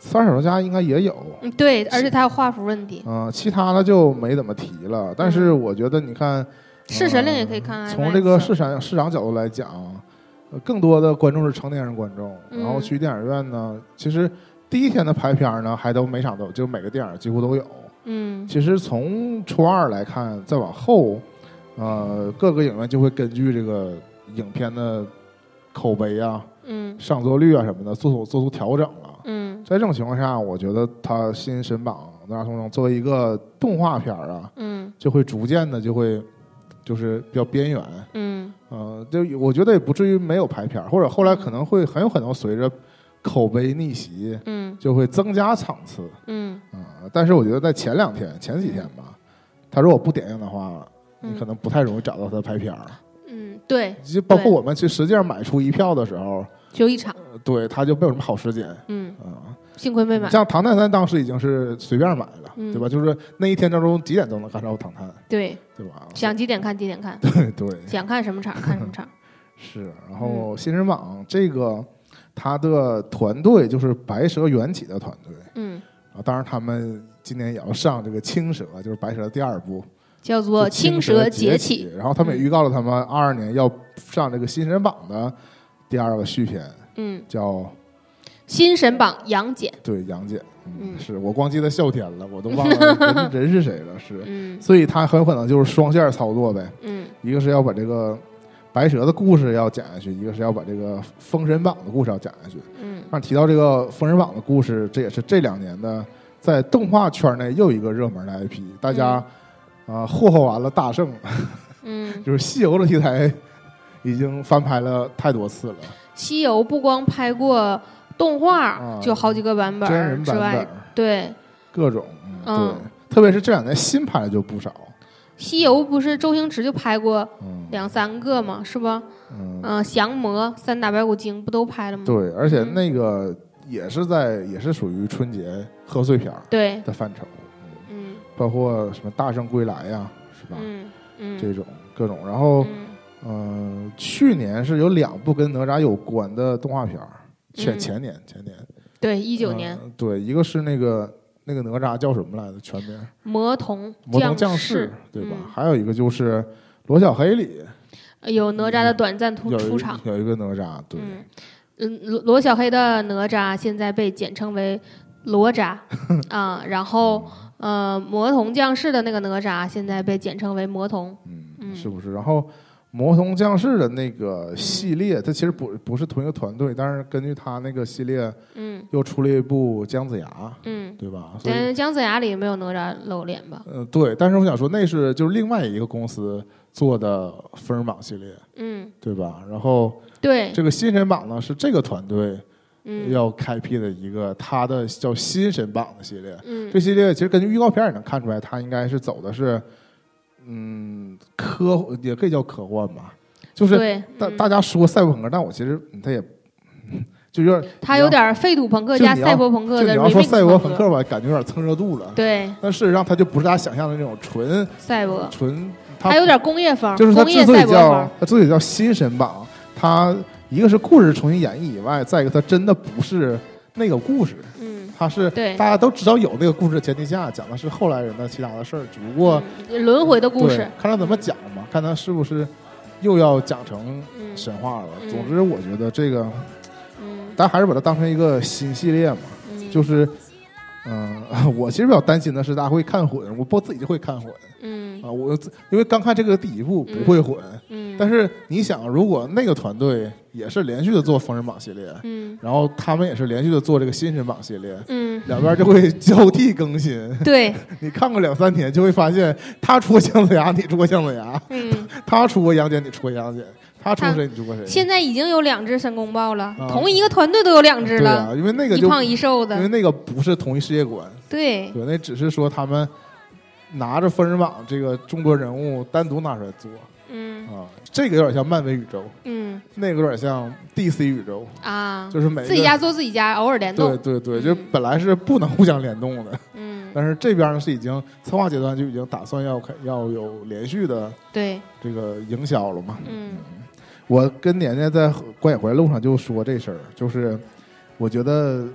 《三手家》应该也有，嗯，对，而且它有画幅问题，嗯、其他的就没怎么提了。但是我觉得，你看，《弑神令》也可以看。从这个市场市场角度来讲，呃更多的观众是成年人观众，嗯然后去电影院呢，其实第一天的排片呢，还都每场都有，就每个电影几乎都有。嗯其实从初二来看，再往后，呃，各个影院就会根据这个影片的口碑啊、嗯上座率啊什么的，做出做出调整了。嗯在这种情况下，我觉得它《新神榜哪吒作为一个动画片啊，嗯就会逐渐的就会就是比较边缘。嗯呃，就我觉得也不至于没有排片儿，或者后来可能会很有可能随着口碑逆袭，嗯就会增加场次。嗯啊、但是我觉得在前两天、前几天吧，他如果不点映的话，你可嗯能不太容易找到他的排片儿。嗯，对，就包括我们去实际上买出一票的时候，就一场，呃对他就没有什么好时间嗯，啊。幸亏没买。像《唐探三》当时已经是随便买了，嗯对吧？就是那一天当中几点都能看到《唐探》，对，对吧？想几点看几点看，对对想看什么场看什么场。是。然后《新人榜》这个他的团队就是白蛇缘起的团队嗯，啊，当然他们今年也要上这个青蛇，就是白蛇的第二部。叫做青蛇蛇崛起。，然后他们也预告了他们二二年要上这个新人榜的第二个续篇，嗯，叫新神榜杨戬。对杨戬，嗯，嗯。是我光记得哮天了，我都忘了人 人是谁了，是，嗯。所以他很有可能就是双线操作呗，嗯。一个是要把这个白蛇的故事要讲下去，一个是要把这个封神榜的故事要讲下去。嗯。但提到这个封神榜的故事，这也是这两年的在动画圈内又一个热门的 IP，大家啊、霍霍完了大圣。嗯，就是西游的题材已经翻拍了太多次了，西游不光拍过动画啊，就好几个版本真人版本，对，各种，对，特别是这两年新拍的就不少，西游不是周星驰就拍过嗯。两三个嘛？是吧？嗯，嗯，降魔、三打白骨精不都拍了吗？对，而且嗯。那个也是在也是属于春节贺岁片儿对，的范畴，嗯。包括什么大圣归来呀，是吧？嗯嗯，这种各种，然后嗯。嗯、去年是有两部跟哪吒有关的动画片儿，前嗯前年前年对，一九年嗯对，一个是那个那个哪吒叫什么来着？全名？魔童魔童降世世，对吧？嗯还有一个就是罗小黑里有哪吒的短暂出出场。有一个哪吒，对，嗯嗯，罗罗小黑的哪吒现在被简称为罗吒 啊，然后呃，魔童降世的那个哪吒现在被简称为魔童。嗯是不是？然后。魔童降世的那个系列，它其实不不是同一个团队，但是根据他那个系列嗯又出了一部姜子牙，嗯，对吧？所以但姜子牙里没有哪吒露脸吧？嗯，对，但是我想说，那是就是另外一个公司做的封神榜系列，嗯，对吧？然后对，这个新神榜呢，是这个团队嗯要开辟的一个它的叫新神榜的系列。嗯这系列其实根据预告片也能看出来，它应该是走的是，嗯，科也可以叫科幻吧，就是大大家说赛博朋克，但我其实嗯它也，就有点他有点废土朋克加赛博朋克的就你要说赛博朋克。吧，感觉有点蹭热度了。对，但事实上，它就不是大家想象的那种纯赛博，纯，它还有点工业风，就是它工业之所以叫赛博风，它之所以叫新神榜，它一个是故事重新演绎以外，再一个它真的不是那个故事，嗯，它是对。大家都知道有那个故事的前提下，讲的是后来人的其他的事儿，只不过嗯轮回的故对事，看他怎么讲嘛，看他是不是又要讲成嗯。神话了。嗯。总之，我觉得这个，嗯。咱还是把它当成一个新系列嘛，嗯，就是。嗯，我其实比较担心的是大家会看混，我不自己就会看混。嗯。啊。我因为刚看这个第一部不会混，嗯，但是你想，如果那个团队也是连续的做《封神榜》系列，嗯。然后他们也是连续的做这个新神榜系列，嗯，两边就会交替更新。对，你看个两三天，就会发现他出过姜子牙，你出过姜子牙；嗯，他出过杨戬，你出过杨戬；他出谁，你出过谁。现在已经有两只申公豹了，啊。同一个团队都有两只对了，啊，因为那个就一胖一瘦的。因为，那个不是同一世界观，对，对，那只是说他们拿着《封神榜》这个众多人物单独拿出来做。嗯。啊，这个有点像漫威宇宙，嗯。那个有点像 DC 宇宙，啊，就是每自己家做自己家，偶尔联动，对对，对就本来是不能互相联动的，嗯，但是这边呢是已经策划阶段就已经打算要开要有连续的对，这个营销了嘛。嗯。我跟年年在观影回来路上就说这事儿，就是我觉得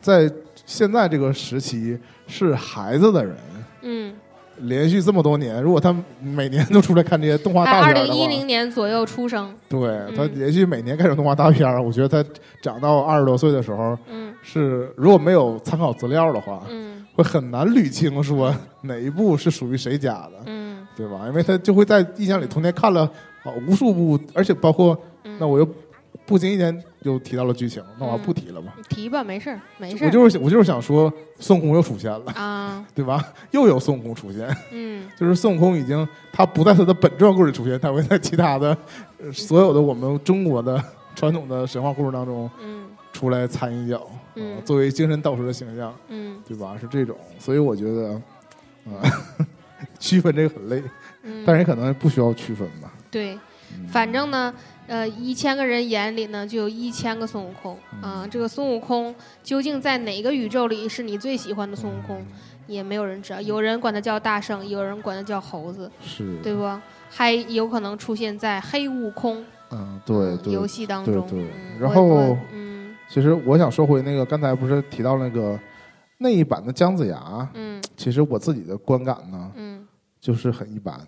在现在这个时期是孩子的人。嗯，连续这么多年，如果他每年都出来看这些动画大片儿的话，零一零年左右出生，对他嗯。连续每年看这种动画大片儿，我觉得他长到二十多岁的时候，嗯。是如果没有参考资料的话，嗯。会很难捋清说哪一部是属于谁家的，嗯。对吧？因为他就会在印象里童年看了啊无数部，而且包括嗯，那我又不经意间就提到了剧情，那我不提了吧。提吧，没事儿没事儿。我就是我就是想说，孙悟空又出现了，啊，对吧？又有孙悟空出现，嗯。就是孙悟空已经他不在他的本传故事出现，他会在其他的呃所有的我们中国的传统的神话故事当中嗯。出来掺一脚，嗯。啊作为精神导师的形象，嗯。对吧？是这种，所以我觉得，啊、区分这个很累，嗯，但是也可能不需要区分吧。对，嗯。反正呢，呃，一千个人眼里呢就有一千个孙悟空啊、这个孙悟空究竟在哪个宇宙里是你最喜欢的孙悟空，也没有人知道。有人管他叫大圣，有人管他叫猴子，是，对不？还有可能出现在黑悟空嗯，对游。戏当中。对对嗯然后嗯其实我想说回那个刚才不是提到那个那一版的姜子牙，嗯其实我自己的观感呢嗯就是很一般，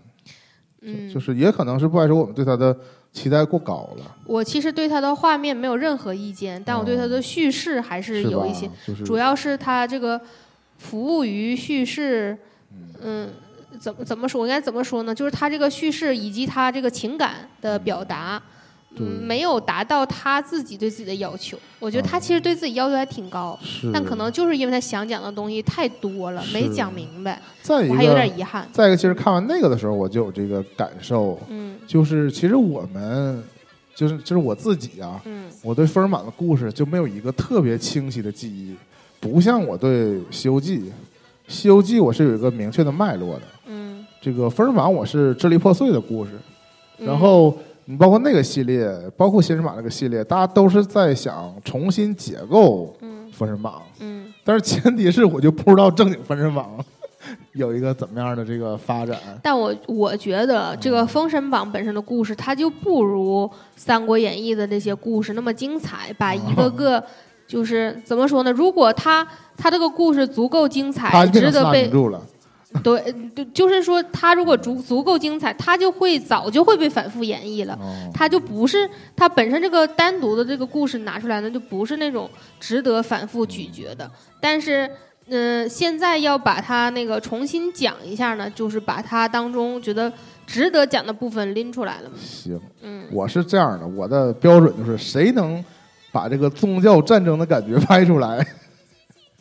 嗯，就是也可能是不来说我们对他的期待过高了，我其实对他的画面没有任何意见，但我对他的叙事还是有一些，？就是主要是他这个服务于叙事，嗯，怎么怎么说？我应该怎么说呢？就是他这个叙事以及他这个情感的表达，对嗯，没有达到他自己对自己的要求。我觉得他啊其实对自己要求还挺高，是，但可能就是因为他想讲的东西太多了，没讲明白，再一个我还有点遗憾。再一个，其实看完那个的时候，我就有这个感受，嗯。就是其实我们就是就是我自己啊，嗯。我对福尔满的故事就没有一个特别清晰的记忆，不像我对《西游记》，《西游记》我是有一个明确的脉络的。嗯，这个福尔满我是支离破碎的故事，嗯。然后你包括那个系列，包括新神榜那个系列，大家都是在想重新解构嗯封神榜，嗯 但是前提是我就不知道正经封神榜 有一个怎么样的这个发展。但我我觉得这个《封神榜》本身的故事，它就不如《三国演义》的那些故事那么精彩，把一个个就是怎么说呢？如果他他这个故事足够精彩，值得被对，对就是说他如果足足够精彩，他就会早就会被反复演绎了。哦，它就不是他本身这个单独的这个故事拿出来呢，就不是那种值得反复咀嚼的。但是，嗯、现在要把它那个重新讲一下呢，就是把它当中觉得值得讲的部分拎出来了嘛。行，嗯，我是这样的，我的标准就是谁能把这个宗教战争的感觉 拍出来，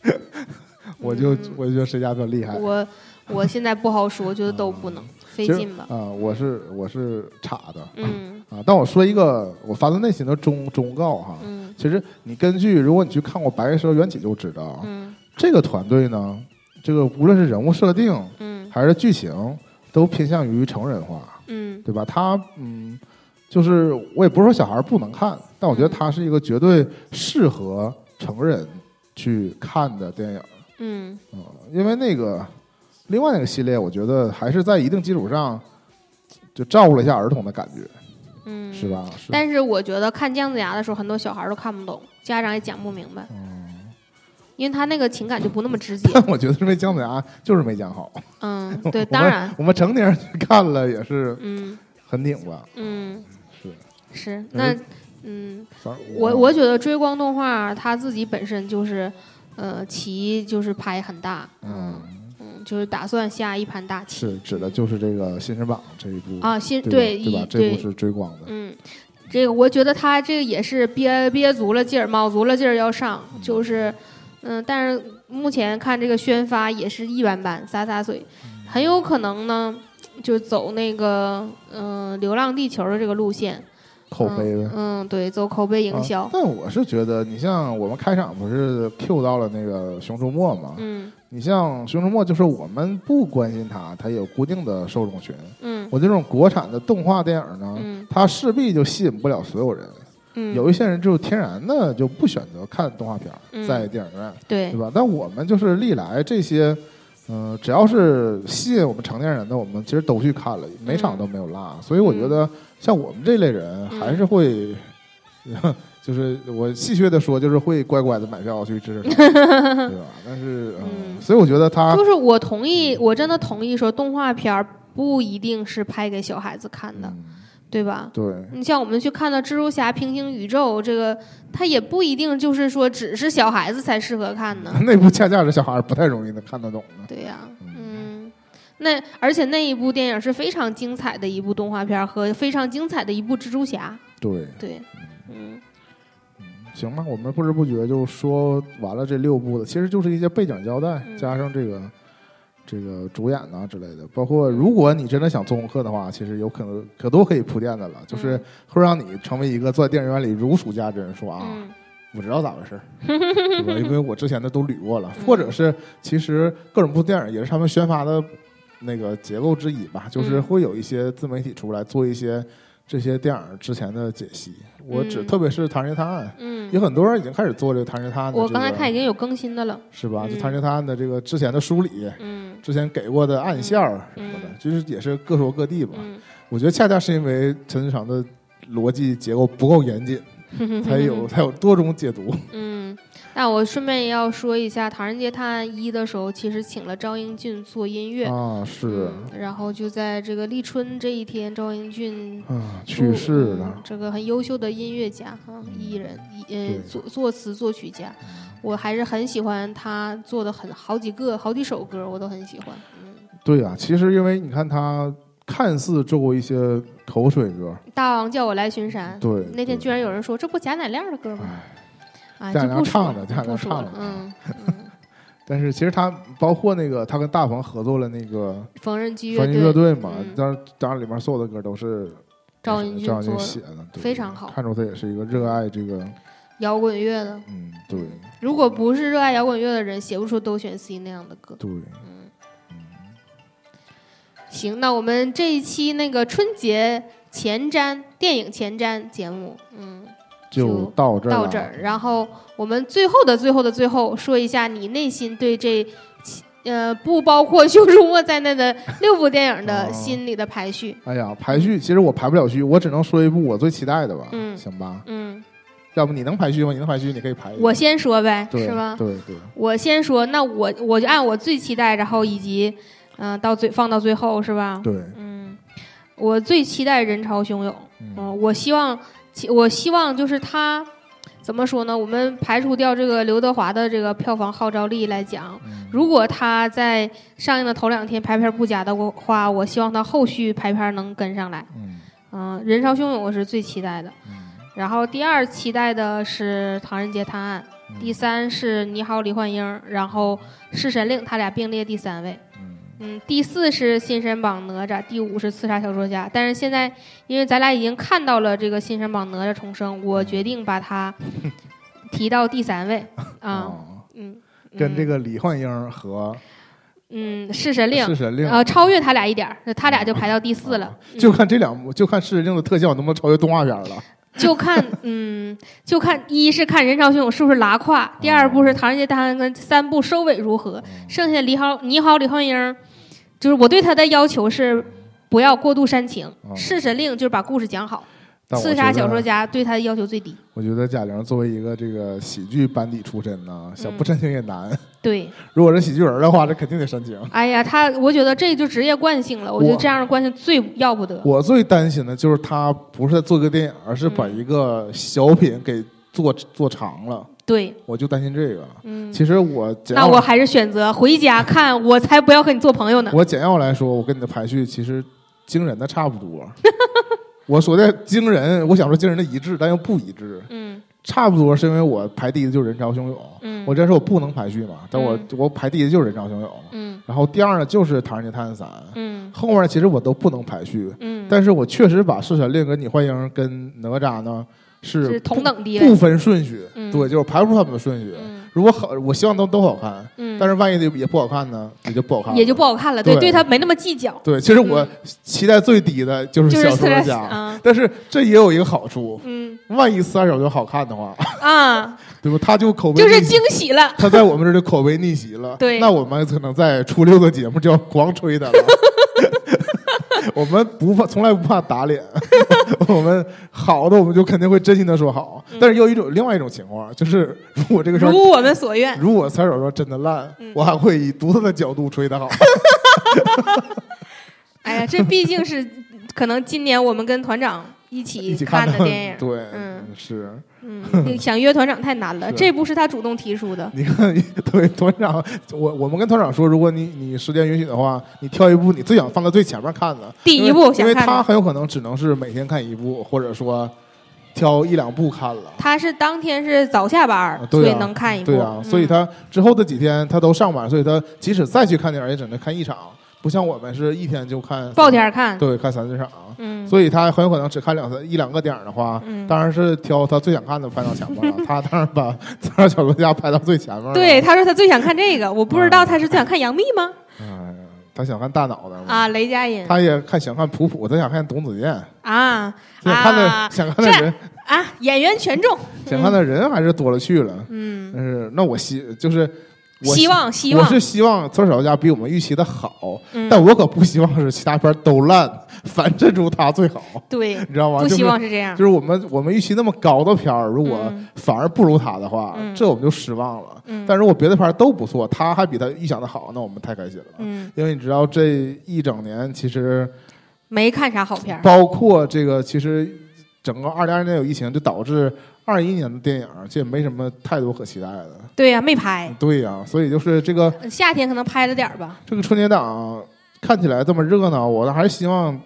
我就嗯我就觉得谁家比较厉害。我我现在不好说，我觉得都不能，费劲吧。啊、我是我是差的嗯啊，但我说一个我发自内心的忠忠告哈。嗯其实你根据，如果你去看过《白蛇缘起》就知道，嗯这个团队呢，这个无论是人物设定嗯还是剧情，都偏向于成人化，嗯对吧？他嗯，就是我也不是说小孩不能看，但我觉得嗯它是一个绝对适合成人去看的电影。嗯嗯，因为那个另外那个系列，我觉得还是在一定基础上就照顾了一下儿童的感觉，嗯，是？吧？是。但是我觉得看姜子牙的时候，很多小孩都看不懂，家长也讲不明白，嗯，因为他那个情感就不那么直接。但我觉得是因为姜子牙就是没讲好。嗯，对，当然，我们成年人去看了也是嗯很拧巴，嗯是。是那嗯，我我觉得追光动画它自己本身就是，呃，棋就是拍很大，嗯嗯，就是打算下一盘大棋是指的就是这个《新人榜》这一部啊，新对吧对吧？这部，是追光的，嗯，这个我觉得他这个也是憋憋足了劲儿，卯足了劲儿要上，就是，嗯，但是目前看这个宣发也是一般般，洒洒水，很有可能呢，就走那个嗯、流浪地球》的这个路线，口碑呗。嗯，对，走口碑营销啊，但我是觉得，你像我们开场不是 Q 到了那个《熊出没》吗？嗯你像《熊出没》，就是我们不关心它，它有固定的受众群。嗯我这种国产的动画电影呢，嗯它势必就吸引不了所有人。嗯，有一些人就天然的就不选择看动画片，嗯在电影院，对对吧？但我们就是历来这些，嗯、只要是吸引我们成年人的，我们其实都去看了，每场都没有落。所以我觉得，像我们这类人，嗯还是会，就是我戏谑的说，就是会乖乖的买票去支持他，对吧？但是，所以我觉得他就是我同意，我真的同意说动画片不一定是拍给小孩子看的，嗯，对吧？对，你像我们去看的《蜘蛛侠：平行宇宙》，这个它也不一定就是说只是小孩子才适合看的，那部恰恰是小孩儿不太容易能看得懂的。对呀、嗯。那而且那一部电影是非常精彩的一部动画片和非常精彩的一部蜘蛛侠，对，对，嗯行吧，我们不知不觉就说完了这六部的，其实就是一些背景交代，嗯加上这个这个主演呐、之类的。包括如果你真的想做功课的话，其实有可能可多可以铺垫的了，就是嗯会让你成为一个坐在电影院里如数家珍，说啊，嗯我知道咋回事儿，对吧？因为我之前的都捋过了，嗯或者是其实各种部电影也是他们宣发的那个结构之一吧，就是嗯会有一些自媒体出来做一些这些电影之前的解析。我只、嗯特别是《唐人街探案》。嗯有，很多人已经开始做这个《唐人街探案》的、这个，我刚才看已经有更新的了，是吧？唐人街探案》的这个之前的梳理，嗯之前给过的暗线儿什么的，嗯就是也是各说各地吧。嗯，我觉得恰恰是因为陈思诚的逻辑结构不够严谨，才有 才有多种解读。嗯，那我顺便也要说一下，《唐人街探案一》的时候，其实请了赵英俊做音乐。啊，是嗯，然后就在这个立春这一天，赵英俊啊，去世嗯了。这个很优秀的音乐家哈，艺人，艺呃作作词作曲家，我还是很喜欢他做的很好几个好几首歌，我都很喜欢。嗯，对啊，其实因为你看他看似做过一些口水歌，大王叫我来巡山，对，那天居然有人说这不贾乃亮的歌吗？贾乃亮唱的贾乃亮唱的。嗯嗯，但是其实他包括那个他跟大鹏合作了那个缝纫机传奇乐乐队嘛嗯，当然当然里面所有的歌都是赵英俊赵英做的俊写的，对非常好。看出他也是一个热爱这个，摇滚乐的。嗯，对。如果不是热爱摇滚乐的人，写不出都选 C 那样的歌。对，行，那我们这一期那个春节前瞻电影前瞻节目，嗯，就就到这儿到这儿。然后我们最后的最后的最后，说一下你内心对这呃不包括《熊出没》在内的六部电影的哦心里的排序。哎呀，排序其实我排不了序，我只能说一部我最期待的吧，嗯行吧？嗯，要不你能排序吗？你能排序，你可以排。我先说呗，是吗？对对，我先说，那我我就按我最期待，然后以及嗯、呃到最放到最后是吧？对，嗯，我最期待人潮汹涌。嗯嗯，我希望，我希望就是他怎怎么说呢？我们排除掉这个刘德华的这个票房号召力来讲，嗯如果他在上映的头两天排片不佳的话，我希望他后续排片能跟上来。嗯嗯、人潮汹涌我是最期待的。嗯然后第二期待的是《唐人街探案》，嗯第三是《你好，李焕英》，然后《侍神令》，他俩并列第三位。嗯嗯，第四是《新神榜哪吒》，第五是《刺杀小说家》。但是现在，因为咱俩已经看到了这个《新神榜哪吒重生》，我决定把它 提到第三位啊。哦嗯，跟这个个李焕英和嗯《弑神令弑》神令呃超越他俩一点儿，那他俩就排到第四了。嗯就看这两部，就看《弑神令》的特效能不能超越动画片了。就看，嗯，就看一是看人潮汹涌是不是拉胯，第二部是《唐人街探案》跟三部收尾如何，剩下李好你好李焕英，就是我对他的要求是不要过度煽情，哦弑神令就是把故事讲好，但我刺杀觉得小说家对他的要求最低。我觉得贾玲作为一个这个喜剧班底出身呢，想不煽情也难。对，如果是喜剧人的话，这肯定得煽情。哎呀，他我觉得这就职业惯性了，我觉得我这样的惯性最要不得。我最担心的就是他不是在做个电影，而是把嗯一个小品给做做长了，对，我就担心这个。嗯，其实我简要那我还是选择回家 看，我才不要和你做朋友呢。我简要来说，我跟你的排序其实惊人的差不多。我说的惊人，我想说惊人的一致，但又不一致，嗯。差不多是因为我排第一的就是人潮汹涌。嗯，我这说我不能排序嘛，但我、嗯。我排第一的就是人潮汹涌，嗯。然后第二呢就是《唐人街探案三》，嗯。后面其实我都不能排序，嗯，但是我确实把《弑神令》跟《你幻英》跟哪吒呢是是同等地不。分顺序，嗯对，就是排不出他们的顺序。嗯如果好，我希望都都好看，嗯，但是万一也也不好看呢，也就不好看了，也就不好看了。对，对对他没那么计较，对。其实我期待最低的就是就是小说刺家，啊，但是这也有一个好处，嗯万一四二小说好看的话，啊，对吧？他就口 碑就是惊喜了。他在我们这儿就口碑逆袭了，对那我们可能在初六的节目就要狂吹他了。我们不怕，从来不怕打脸。我们好的，我们就肯定会真心的说好。但是有一种另外一种情况，就是如果这个事儿，如我们所愿。如果三手说真的烂，嗯我还会以独特的角度吹他好。哎呀，这毕竟是可能今年我们跟团长一一起起看的 电影。对，嗯是。嗯，想约团长太难了，这部是他主动提出的。你看，对团长，我我们跟团长说，如果你你时间允许的话，你挑一部你最想放在最前面看的，第一部因为他很有可能只能是每天看一部，或者说挑一两部看了。他是当天是早下班所以能看一部。对啊，嗯所以他之后的几天他都上班，所以他即使再去看电影，也只能看一场，不像我们是一天就看爆天看。对，看三四场。嗯，所以他很有可能只看两三一两个点的话，嗯当然是挑他最想看的拍到前面了。他当然把《刺杀小说家》排到最前面了。对，，他说他最想看这个，我不知道他是最想看杨幂吗？哎，他想看大脑的。啊，雷佳音他也看想看普普，他想看董子健，啊想看的、啊想看的人，啊，演员权重。想看的人还是多了去了。嗯，但是那我希就是我希望希望我是希望《刺杀小说家》比我们预期的好，嗯但我可不希望是其他片都烂，反衬出他最好，对，你知道吗？不希就是望是这样就。是我们我们预期那么高的片儿，如果嗯反而不如他的话，嗯这我们就失望了。嗯但如果别的片儿都不错，他还比他预想的好，那我们太开心了。嗯，因为你知道，这一整年其实没看啥好片儿。包括这个，其实整个二零二零年有疫情，就导致二一年的电影这也没什么太多可期待的。对呀、没拍。对呀、所以就是这个夏天可能拍了点儿吧。这个春节档看起来这么热闹，我还是希望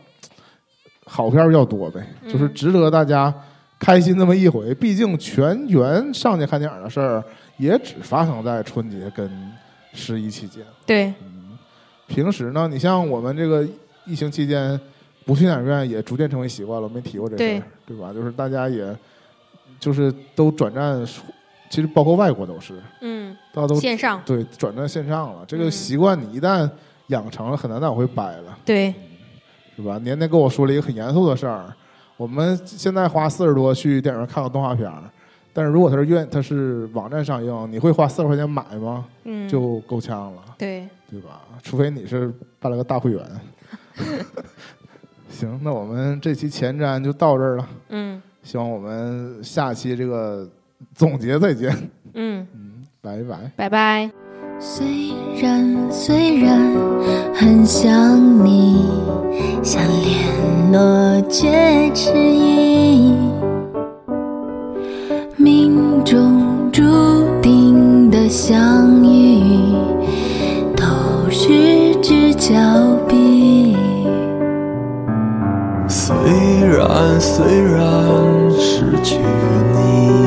好片儿比较多呗，嗯就是值得大家开心那么一回。毕竟全员上去看电影的事儿，也只发生在春节跟十一期间。对，嗯平时呢，你像我们这个疫情期间不去电影院，也逐渐成为习惯了。没提过这事对儿，对吧？就是大家也就是都转战，其实包括外国都是，嗯，大家都线上，对转战线上了。这个嗯习惯你一旦养成了，很难再往回掰了，对，是吧？年年跟我说了一个很严肃的事儿，我们现在花四十多去电影院看个动画片儿。但是如果它是愿它是网站上映，你会花四十块钱买吗？嗯，就够呛了。对，对吧？除非你是办了个大会员。行，那我们这期前瞻就到这儿了。嗯希望我们下期这个总结再见。嗯，嗯，拜拜。拜拜。虽然虽然很想你，想联络却迟疑。命中注定的相遇，都是只交臂。虽然虽然失去你，